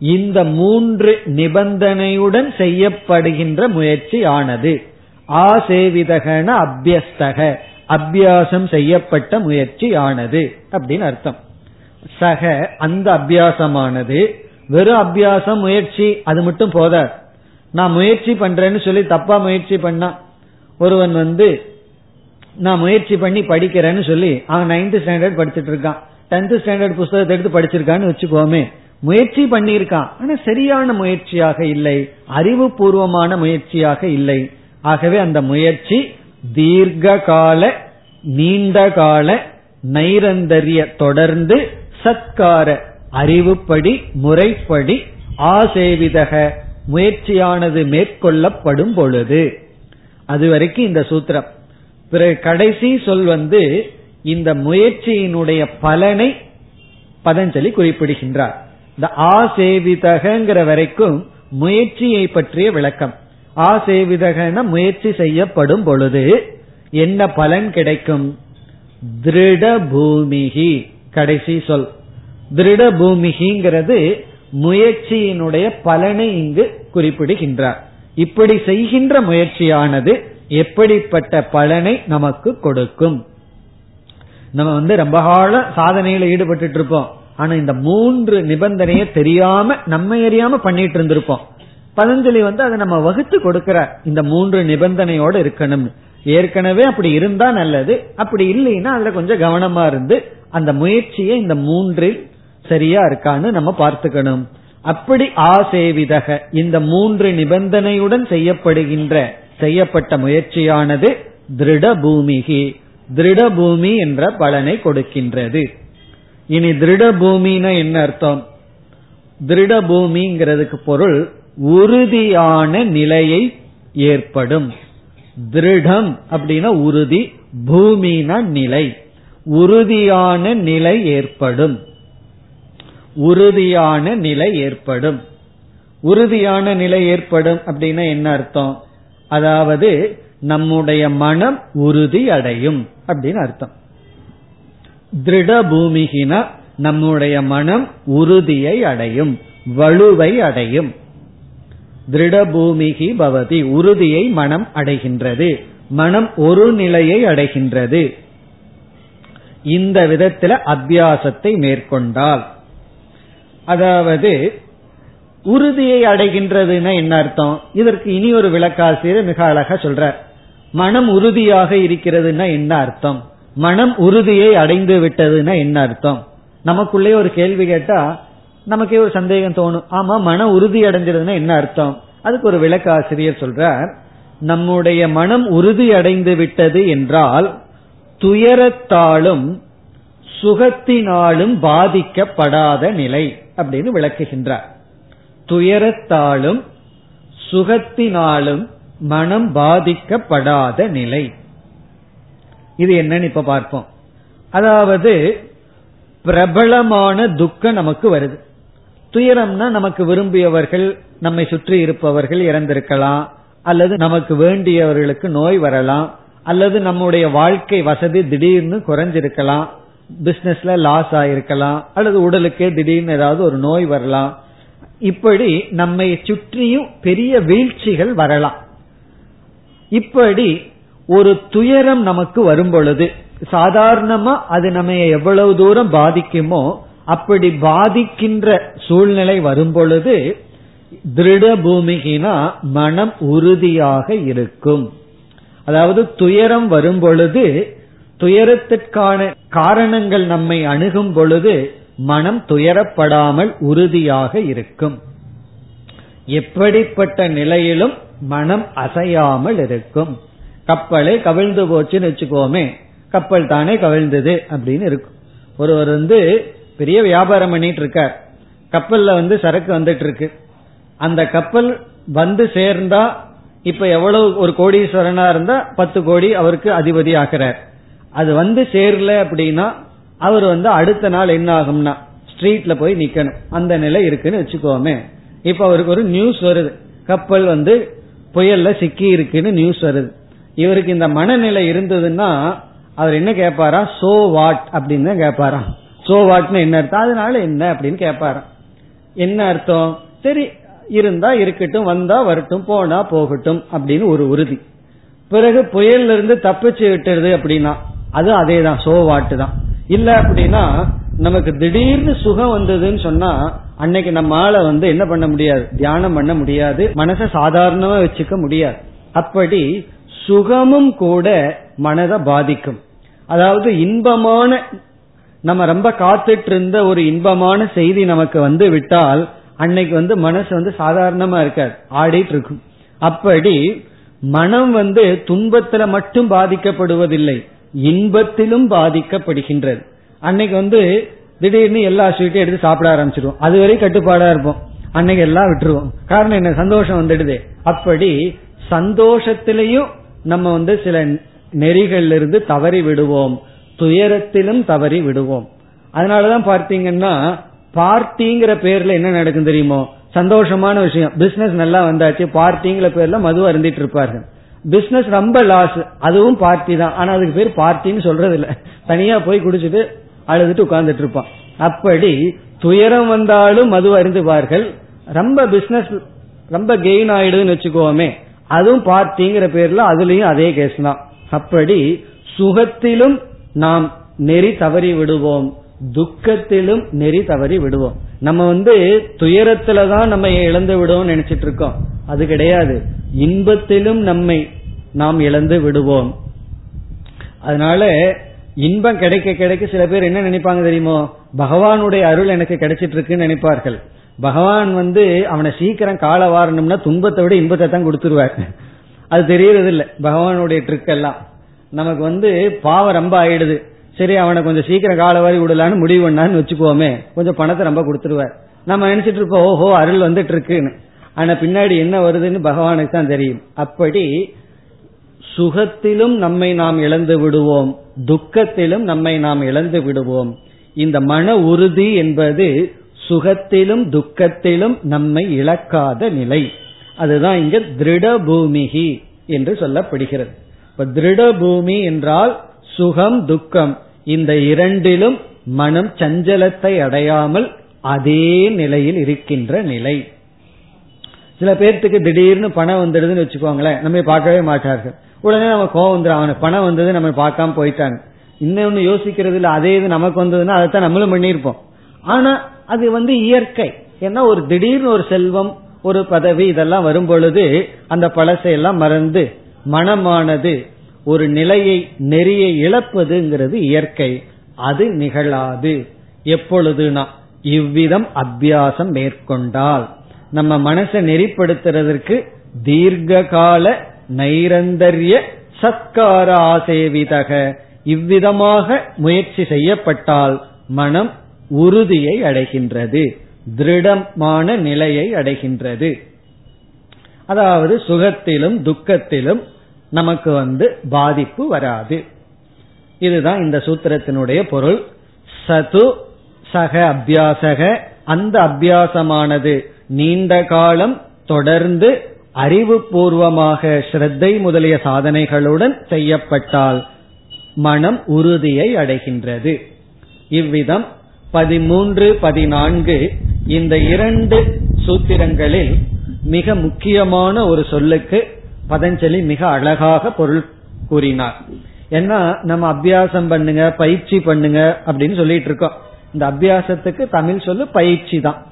இந்த மூன்று நிபந்தனையுடன் செய்யப்படுகின்ற முயற்சி ஆனது ஆசேவிதகன அபியஸ்தக அபியாசம் செய்யப்பட்ட முயற்சி ஆனது அப்படின்னு அர்த்தம். சக அந்த அபியாசமானது வெறும் அபியாசம் முயற்சி அது மட்டும் போத நான் முயற்சி பண்றேன்னு சொல்லி தப்பா முயற்சி பண்ணா ஒருவன் வந்து நான் முயற்சி பண்ணி படிக்கிறேன்னு சொல்லி அவன் நைன்த் ஸ்டாண்டர்ட் படிச்சுட்டு இருக்கான். டென்த் ஸ்டாண்டர்ட் புஸ்தகத்தை எடுத்து படிச்சிருக்கான்னு வச்சுக்கோமே முயற்சி பண்ணியிருக்கான். ஆனா சரியான முயற்சியாக இல்லை. அறிவுபூர்வமான முயற்சியாக இல்லை. ஆகவே அந்த முயற்சி தீர்க்க கால நீண்ட கால நைரந்தரிய தொடர்ந்து சத்கார அறிவுப்படி முறைப்படி ஆசேவிதக முயற்சியானது மேற்கொள்ளப்படும் பொழுது அது வரைக்கும் இந்த சூத்திரம். பிறகு கடைசி சொல் வந்து இந்த முயற்சியினுடைய பலனை பதஞ்சலி குறிப்பிடுகின்றார். இந்த ஆசேவிதகங்கிற வரைக்கும் முயற்சியை பற்றிய விளக்கம். ஆசேவிதகன முயற்சி செய்யப்படும் பொழுது என்ன பலன் கிடைக்கும்? திருட பூமிகி கடைசி சொல். திருட பூமிகிங்கிறது முயற்சியினுடைய பலனை இங்கு குறிப்பிடுகின்றார். இப்படி செய்கின்ற முயற்சியானது எப்படிப்பட்ட பலனை நமக்கு கொடுக்கும்? நம்ம வந்து ரொம்ப காலம் சாதனையில ஈடுபட்டு இருப்போம். ஆனா இந்த மூன்று நிபந்தனையை தெரியாம நம்ம எரியாம பண்ணிட்டு இருந்திருப்போம். பதஞ்சலி வந்து அதை நம்ம வகுத்து கொடுக்கிற இந்த மூன்று நிபந்தனையோட இருக்கணும். ஏற்கனவே அப்படி இருந்தா நல்லது அப்படி இல்லைன்னா அதுல கொஞ்சம் கவனமா இருந்து அந்த முயற்சியை இந்த மூன்றில் சரியா இருக்கான்னு நம்ம பார்த்துக்கணும். அப்படி ஆசேவிதக இந்த மூன்று நிபந்தனையுடன் செய்யப்படுகின்ற செய்யப்பட்ட முயற்சியானது திருட பூமிகி திருட பூமி என்ற பலனை கொடுக்கின்றது. இனி திருட பூமின்னா என்ன அர்த்தம்? திருட பூமிங்கிறதுக்கு பொருள் உறுதியான நிலையை ஏற்படும். திருடம் அப்படின்னா உறுதி பூமினா நிலை. உறுதியான நிலை ஏற்படும். உறுதியான நிலை ஏற்படும். உறுதியான நிலை ஏற்படும் அப்படின்னா என்ன அர்த்தம்? அதாவது நம்முடைய மனம் உறுதி அடையும் அப்படின்னு அர்த்தம். திருட பூமிகினா நம்முடைய மனம் உறுதியை அடையும் வலுவை அடையும். திருட பூமிகி பவதி உறுதியை மனம் அடைகின்றது மனம் ஒரு நிலையை அடைகின்றது. இந்த விதத்துல அத்தியாசத்தை மேற்கொண்டால். அதாவது உறுதியை அடைகின்றதுன்னா என்ன அர்த்தம்? இதற்கு இனி ஒரு விளக்காசிரியர் மிக அழகா சொல்ற மனம் உறுதியாக இருக்கிறதுனா என்ன அர்த்தம்? மனம் உறுதியை அடைந்து விட்டதுன்னா என்ன அர்த்தம்? நமக்குள்ளே ஒரு கேள்வி கேட்டா நமக்கே ஒரு சந்தேகம் தோணும். ஆமா மன உறுதி அடைஞ்சிருதுன்னா என்ன அர்த்தம்? அதுக்கு ஒரு விளக்காசிரியர் சொல்றார் நம்முடைய மனம் உறுதி அடைந்து விட்டது என்றால் துயரத்தாலும் சுகத்தினாலும் பாதிக்கப்படாத நிலை அப்படின்னு விளக்குகின்றார். துயரத்தாலும் சுகத்தினாலும் மனம் பாதிக்கப்படாத நிலை. இது என்னன்னு இப்ப பார்ப்போம். அதாவது பிரபலமான துக்கம் நமக்கு வருது. துயரம்னா நமக்கு விரும்பியவர்கள் நம்மை சுற்றி இருப்பவர்கள் இறந்திருக்கலாம் அல்லது நமக்கு வேண்டியவர்களுக்கு நோய் வரலாம் அல்லது நம்முடைய வாழ்க்கை வசதி திடீர்னு குறைஞ்சிருக்கலாம் பிசினஸ்ல லாஸ் ஆயிருக்கலாம் அல்லது உடலுக்கே திடீர்னு ஏதாவது ஒரு நோய் வரலாம். இப்படி நம்மை சுற்றியும் பெரிய வீழ்ச்சிகள் வரலாம். இப்படி ஒரு துயரம் நமக்கு வரும் பொழுது சாதாரணமா அது நம்ம எவ்வளவு தூரம் பாதிக்குமோ அப்படி பாதிக்கின்ற சூழ்நிலை வரும் பொழுது திருட பூமிகினா மனம் உறுதியாக இருக்கும். அதாவது துயரம் வரும் பொழுது துயரத்திற்கான காரணங்கள் நம்மை அணுகும் பொழுது மனம் துயரப்படாமல் உறுதியாக இருக்கும். எப்படிப்பட்ட நிலையிலும் மனம் அசையாமல் இருக்கும். கப்பலே கவிழ்ந்து போச்சுன்னு வச்சுக்கோமே கப்பல் தானே கவிழ்ந்தது அப்படின்னு இருக்கும். ஒருவர் வந்து பெரிய வியாபாரம் பண்ணிட்டு இருக்கார். கப்பல்ல வந்து சரக்கு வந்துட்டு இருக்கு. அந்த கப்பல் வந்து சேர்ந்தா இப்ப எவ்வளவு ஒரு கோடீஸ்வரனா இருந்தா பத்து கோடி அவருக்கு அதிபதி ஆகிறார் அது வந்து சேரல அப்படின்னா அவர் வந்து அடுத்த நாள் என்ன ஆகும்னா ஸ்ட்ரீட்ல போய் நிக்கணும். அந்த நிலை இருக்குன்னு வச்சுக்கோமே. இப்ப அவருக்கு ஒரு நியூஸ் வருது. கப்பல் வந்து புயல்ல சிக்கி இருக்குன்னு நியூஸ் வருது. இவருக்கு இந்த மனநிலை இருந்ததுன்னா அவர் என்ன கேட்பாரா சோ வாட் அப்படின்னு தான் கேட்பாராம் சோ வாட்னு என்ன அர்த்தம்? அதனால என்ன அப்படின்னு கேட்பாராம் என்ன அர்த்தம்? சரி இருந்தா இருக்கட்டும் வந்தா வரட்டும் போனா போகட்டும் அப்படின்னு ஒரு உறுதி. பிறகு புயல்ல இருந்து தப்பிச்சு விட்டுறது அப்படின்னா அது அதே தான். சோ வாட்டு தான். இல்ல அப்படின்னா நமக்கு திடீர்னு சுகம் வந்ததுன்னு சொன்னா அன்னைக்கு நம்ம ஆளை வந்து என்ன பண்ண முடியாது? தியானம் பண்ண முடியாது. மனசை சாதாரணமா வச்சுக்க முடியாது. அப்படி சுகமும் கூட மனதை பாதிக்கும். அதாவது இன்பமான நம்ம ரொம்ப காத்துட்டு இருந்த ஒரு இன்பமான செய்தி நமக்கு வந்து விட்டால் அன்னைக்கு வந்து மனசு வந்து சாதாரணமா இருக்காது ஆடிட்டு இருக்கும் அப்படி மனம் வந்து துன்பத்துல மட்டும் பாதிக்கப்படுவதில்லை இன்பத்திலும் பாதிக்கப்படுகின்றது. அன்னைக்கு வந்து திடீர்னு எல்லா ஸ்வீட்டையும் எடுத்து சாப்பிட ஆரம்பிச்சிருவோம். அதுவரை கட்டுப்பாடா இருப்போம். அன்னைக்கு எல்லாம் விட்டுருவோம். காரணம் என்ன? சந்தோஷம் வந்துடுது. அப்படி சந்தோஷத்திலையும் நம்ம வந்து சில நெறிகளிலிருந்து தவறி விடுவோம். துயரத்திலும் தவறி விடுவோம். அதனாலதான் பார்த்தீங்கன்னா பார்ட்டிங்கிற பேர்ல என்ன நடக்கும் தெரியுமோ? சந்தோஷமான விஷயம். பிசினஸ் நல்லா வந்தாச்சு பார்ட்டிங்கிற பேர்ல மது அருந்திட்டு இருப்பார்கள் பிசினஸ் ரொம்ப லாஸ் அதுவும் பார்ட்டி தான். ஆனா அதுக்கு பேர் பார்ட்டின்னு சொல்றது இல்ல தனியா போய் குடிச்சிட்டு அழுதுட்டு உட்கார்ந்துட்டு இருப்பான். அப்படி துயரம் வந்தாலும் மது அருந்துவார்கள். ரொம்ப பிசினஸ் ரொம்ப கெயின் ஆயிடுதுன்னு வச்சுக்கோமே. அதுவும் பார்ட்டிங்கிற பேர்ல அதுலயும் அதே கேஸ் தான். அப்படி சுகத்திலும் நாம் நெறி தவறி விடுவோம். துக்கத்திலும் நெறி தவறி விடுவோம். நம்ம வந்து துயரத்துல தான் நம்ம இழந்து விடுவோம் நினைச்சிட்டு இருக்கோம். அது கிடையாது. இன்பத்திலும் நம்மை நாம் இழந்து விடுவோம். அதனால இன்பம் கிடைக்க கிடைக்க சில பேர் என்ன நினைப்பாங்க தெரியுமோ? பகவானுடைய அருள் எனக்கு கிடைச்சிட்டு இருக்குன்னு நினைப்பார்கள். பகவான் வந்து அவனை சீக்கிரம் கால வாரணும்னா துன்பத்தை விட இன்பத்தை தான் கொடுத்துருவார். அது தெரியறது இல்லை பகவானுடைய ட்ரிக் எல்லாம். நமக்கு வந்து பாவம் ரொம்ப ஆயிடுது. சரி அவனை கொஞ்சம் சீக்கிரம் கால வாரி விடலான்னு முடிவு பண்ணான்னு வச்சுக்கோமே. கொஞ்சம் பணத்தை ரொம்ப கொடுத்துருவார். நம்ம நினைச்சிட்டு இருப்போம் ஓஹோ அருள் வந்துட்டு இருக்குன்னு ஆனா பின்னாடி என்ன வருதுன்னு பகவானுக்கு தான் தெரியும். அப்படி சுகத்திலும் நம்மை நாம் இழந்து விடுவோம். துக்கத்திலும் நம்மை நாம் இழந்து விடுவோம். இந்த மன உறுதி என்பது சுகத்திலும் துக்கத்திலும் நம்மை இழக்காத நிலை. அதுதான் இங்க திருட பூமிகி என்று சொல்லப்படுகிறது. இப்ப திருட பூமி என்றால் சுகம் துக்கம். இந்த இரண்டிலும் மனம் சஞ்சலத்தை அடையாமல் அதே நிலையில் இருக்கின்ற நிலை. சில பேர்த்துக்கு திடீர்னு பணம் வந்துடுதுன்னு வச்சுக்கோங்களேன் நம்ம பார்க்கவே மாட்டார்கள். உடனே நம்ம கோவம் வந்துடும் அவனுக்கு பணம் வந்தது நம்ம பார்க்காம போயிட்டாங்க இன்னொன்னு யோசிக்கிறது இல்லை அதே இது நமக்கு வந்ததுன்னா அதைத்தான் நம்மளும் பண்ணியிருப்போம். ஆனா அது வந்து இயற்கை. ஏன்னா ஒரு திடீர்னு ஒரு செல்வம் ஒரு பதவி இதெல்லாம் வரும் பொழுது அந்த பழசையெல்லாம் மறந்து மனமானது ஒரு நிலையை நெறியை இழப்பதுங்கிறது இயற்கை. அது நிகழாது. எப்பொழுதுனா இவ்விதம் அபியாசம் மேற்கொண்டால். நம்ம மனசை நெறிப்படுத்துறதற்கு தீர்க்க கால நைரந்தரிய சத்கார ஆசேவிதக. இவ்விதமாக முயற்சி செய்யப்பட்டால் மனம் உறுதியை அடைகின்றது திருடமான நிலையை அடைகின்றது. அதாவது சுகத்திலும் துக்கத்திலும் நமக்கு வந்து பாதிப்பு வராது. இதுதான் இந்த சூத்திரத்தினுடைய பொருள். சது சக அபியாசக அந்த அபியாசமானது நீண்ட காலம் தொடர்ந்து அறிவுபூர்வமாக ஸ்ரத்தை முதலிய சாதனைகளுடன் செய்யப்பட்டால் மனம் உறுதியை அடைகின்றது. இவ்விதம் பதிமூன்று பதினான்கு இந்த இரண்டு சூத்திரங்களில் மிக முக்கியமான ஒரு சொல்லுக்கு பதஞ்சலி மிக அழகாக பொருள் கூறினார். ஏன்னா நம்ம அபியாசம் பண்ணுங்க பயிற்சி பண்ணுங்க அப்படின்னு சொல்லிட்டு இருக்கோம். இந்த அபியாசத்துக்கு தமிழ் சொல்லு பயிற்சி தான்.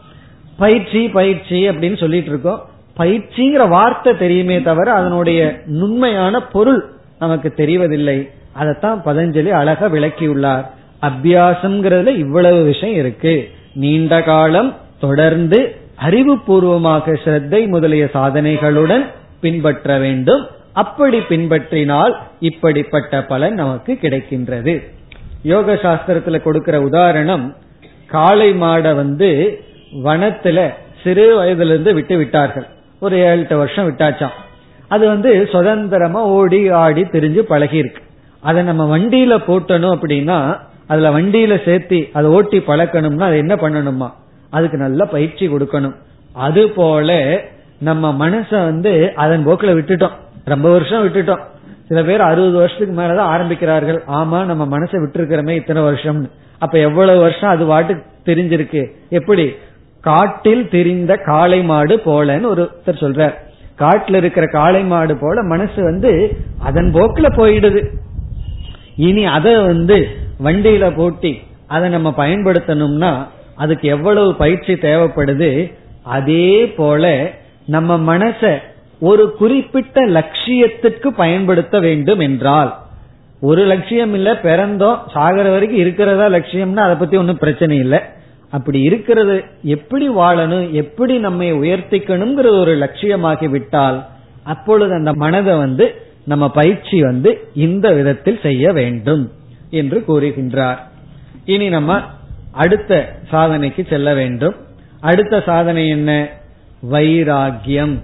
பயிற்சி பயிற்சி அப்படின்னு சொல்லிட்டு இருக்கோம். பயிற்சிங்கிற வார்த்தை தெரியுமே தவிர அதனுடைய நுண்மையான பொருள் நமக்கு தெரிவதில்லை. அதைத்தான் பதஞ்சலி அழக விளக்கியுள்ளார். அபியாசம்ங்கிறதுல இவ்வளவு விஷயம் இருக்கு. நீண்ட காலம் தொடர்ந்து அறிவுபூர்வமாக ஸ்ரத்தை முதலிய சாதனைகளுடன் பின்பற்ற வேண்டும். அப்படி பின்பற்றினால் இப்படிப்பட்ட பலன் நமக்கு கிடைக்கின்றது. யோக சாஸ்திரத்துல கொடுக்கிற உதாரணம் காளை மாடை வந்து வனத்துல சிறு வயதுல இருந்து விட்டு விட்டார்கள். ஒரு ஏழு எட்டு வருஷம் விட்டாச்சாம். அது வந்து சுதந்திரமா ஓடி ஆடி தெரிஞ்சு பழகி இருக்கு அதை நம்ம வண்டியில போட்டணும் அப்படின்னா அதுல வண்டியில சேர்த்தி அதை ஓட்டி பழக்கணும்னா அது என்ன பண்ணணுமா? அதுக்கு நல்ல பயிற்சி கொடுக்கணும். அது போல நம்ம மனச வந்து அதன் போக்குல விட்டுட்டோம். ரொம்ப வருஷம் விட்டுட்டோம். சில பேர் அறுபது வருஷத்துக்கு மேலதான் ஆரம்பிக்கிறார்கள். ஆமா நம்ம மனசை விட்டுருக்கிறோமே இத்தனை வருஷம்னு. அப்ப எவ்வளவு வருஷம் அது வாட்டு தெரிஞ்சிருக்கு? எப்படி? காட்டில் தெரிந்த காளை மாடு போலன்னு ஒருத்தர் சொல்றார். காட்டுல இருக்கிற காளை மாடு போல மனசு வந்து அதன் போக்குல போயிடுது. இனி அதை வந்து வண்டியில போட்டி அதை நம்ம பயன்படுத்தணும்னா அதுக்கு எவ்வளவு பயிற்சி தேவைப்படுது? அதே போல நம்ம மனச ஒரு குறிப்பிட்ட லட்சியத்துக்கு பயன்படுத்த வேண்டும் என்றால். ஒரு லட்சியம் இல்ல பிறந்தோம் சாகர வரைக்கும் இருக்கிறதா லட்சியம்னா அதை பத்தி ஒன்னும் பிரச்சனை இல்லை. அப்படி இருக்கிறது எப்படி வாழணும் எப்படி நம்மை உயர்த்திக்கணுங்கிற ஒரு லட்சியமாகி விட்டால் அப்பொழுது அந்த மனதை வந்து நம்ம பயிற்சி வந்து இந்த விதத்தில் செய்ய வேண்டும். என்று கூறுகின்றார். இனி நம்ம அடுத்த சாதனைக்கு செல்ல வேண்டும். அடுத்த சாதனை என்ன? வைராகியம்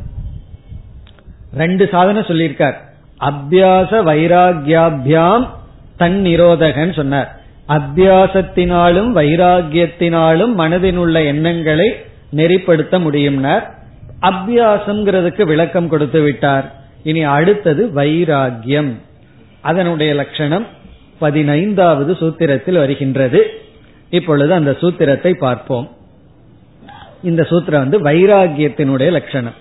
ரெண்டு சாதனை சொல்லியிருக்கார். அபியாச வைராகியாபியாம் தன் நிரோதகன் சொன்னார். அபியாசத்தினாலும் வைராகியத்தினாலும் மனதில் உள்ள எண்ணங்களை நெறிப்படுத்த முடியும்னார். அபியாசம்ங்கிறதுக்கு விளக்கம் கொடுத்து விட்டார். இனி அடுத்தது வைராகியம் அதனுடைய லட்சணம் பதினைந்தாவது சூத்திரத்தில் வருகின்றது. இப்பொழுது அந்த சூத்திரத்தை பார்ப்போம். இந்த சூத்திரம் வந்து வைராகியத்தினுடைய லட்சணம்.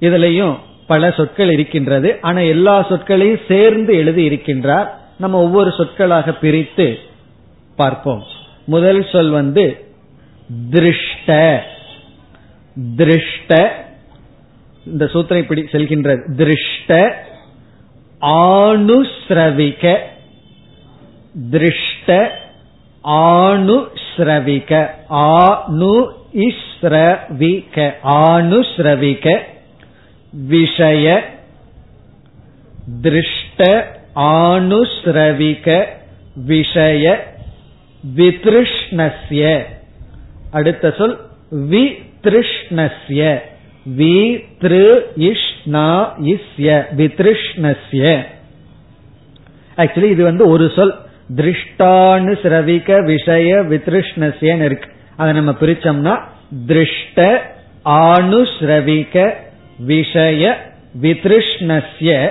இதுலயும் பல சொற்கள் இருக்கின்றது. ஆனா எல்லா சொற்களையும் சேர்ந்து எழுதி இருக்கின்றார். நம்ம ஒவ்வொரு சொற்களாக பிரித்து பார்ப்போம். முதல் சொல் வந்து திருஷ்ட. திருஷ்ட. இந்த சூத்திரம் இப்படி செல்கின்றது. திருஷ்ட. ஆணுஸ்ரவிக திருஷ்ட ஆணுஸ்ரவிக. ஆணு இஸ்ரவிக ஆணுஸ்ரவிக. விஷய திருஷ்ட ஆணுஸ்ரவிக. விஷய வித்ருஷ்ணஸ்ய. அடுத்த சொல் வித்ருஷ்ணஸ்ய. We Thiru இஷ்ணா இஸ்ய வித்ருஷ்ணஸ்ய. ஆக்சுவலி இது வந்து ஒரு சொல். திருஷ்டானு சிரவிக விஷய வித்ருஷ்ணஸ்யன்னு இருக்கு. அதை நம்ம பிரிச்சோம்னா திருஷ்ட ஆணுஸ்ரவிக விஷய வித்ருஷ்ணசிய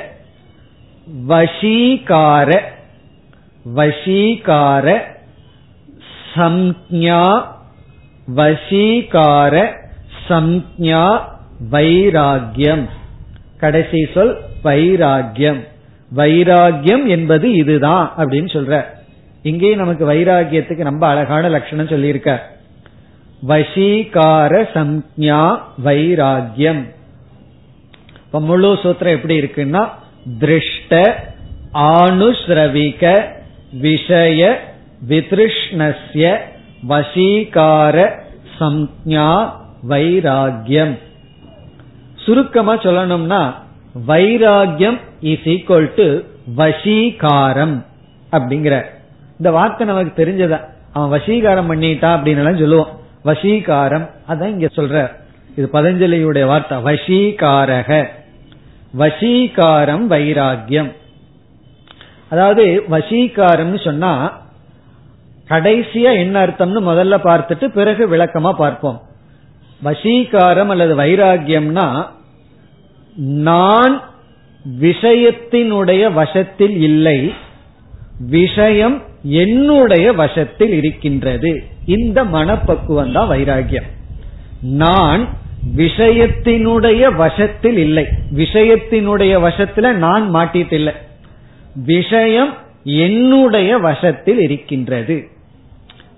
வசீகார வசீகார சம்ஞா வசீகார சம்ஞா வைராகியம் கடைசி சொல் வைராகியம் வைராகியம் என்பது இதுதான் அப்படின்னு சொல்ற. இங்கேயும் நமக்கு வைராகியத்துக்கு ரொம்ப அழகான லட்சணம் சொல்லியிருக்க. வசீகார சம்ஞா வைராகியம் இப்ப முழு சூத்திரம் எப்படி இருக்குன்னா திருஷ்ட ஆணுஸ்ரவிக விஷய விதிருஷ்ணஸ்ய வசீகார சம்ஞா வைராகியம் சுருக்கமா சொல்லணும்னா வைராகியம் இஸ் ஈக்வல் டு வசீகாரம் அப்படிங்கிற. இந்த வார்த்தை நமக்கு தெரிஞ்சதா? அவன் வசீகாரம் பண்ணிட்டான் அப்படின்னு சொல்லுவோம் வசீகாரம் அதான் இங்க சொல்ற. இது பதஞ்சலியுடைய வார்த்தை. வசீகாரக. வசீகாரம் வைராகியம் அதாவது வசீகாரம்னு சொன்னா கடைசியா என்ன அர்த்தம்னு முதல்ல பார்த்துட்டு பிறகு விளக்கமா பார்ப்போம். வசீகாரம் அல்லது வைராகியம்னா நான் விஷயத்தினுடைய வசத்தில் இல்லை விஷயம் என்னுடைய வசத்தில் இருக்கின்றது. இந்த மனப்பக்குவம் தான் வைராகியம். நான் விஷயத்தினுடைய வசத்தில் இல்லை. விஷயத்தினுடைய வசத்துல நான் மாட்டிட்டில்லை. விஷயம் என்னுடைய வசத்தில் இருக்கின்றது.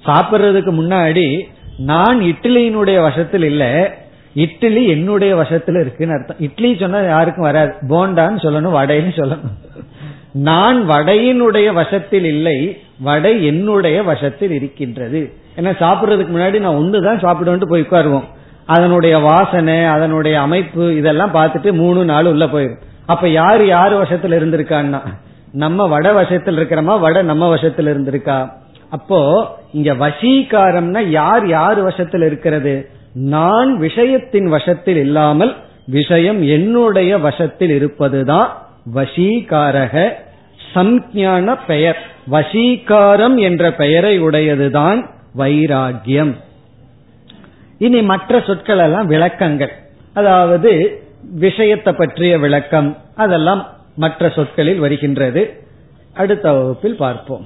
சாப்பிடுறதுக்கு முன்னாடி நான் இட்லியினுடைய வசத்தில் இல்லை இட்லி என்னுடைய வசத்துல இருக்குன்னு அர்த்தம். இட்லி சொன்னா யாருக்கும் வராது. போண்டான்னு சொல்லணும் வடைன்னு சொல்லணும். நான் வடையினுடைய வசத்தில் இல்லை வடை என்னுடைய வசத்தில் இருக்கின்றது. ஏன்னா சாப்பிடுறதுக்கு முன்னாடி நான் ஒண்ணுதான் சாப்பிடுவேன் போய் உட்காருவோம். அதனுடைய வாசனை அதனுடைய அமைப்பு இதெல்லாம் பார்த்துட்டு மூணு நாள் உள்ள போயிடும் அப்ப யாரு யாரு வசத்துல இருந்திருக்கான்னா? நம்ம வட வசத்தில் இருக்கிறோமா? வட நம்ம வசத்தில் இருந்திருக்கா? அப்போ இங்க வசீகாரம்னா யார் யார் வசத்தில் இருக்கிறது? நான் விஷயத்தின் வசத்தில் இல்லாமல் விஷயம் என்னுடைய வசத்தில் இருப்பதுதான் வசீகாரக சம்ஞான பெயர். வசீகாரம் என்ற பெயரை உடையதுதான் வைராகியம் இனி மற்ற சொற்கள் எல்லாம் விளக்கங்கள். அதாவது விஷயத்தை பற்றிய விளக்கம். அதெல்லாம் மற்ற சொற்களில் வருகின்றது. அடுத்த வகுப்பில் பார்ப்போம்.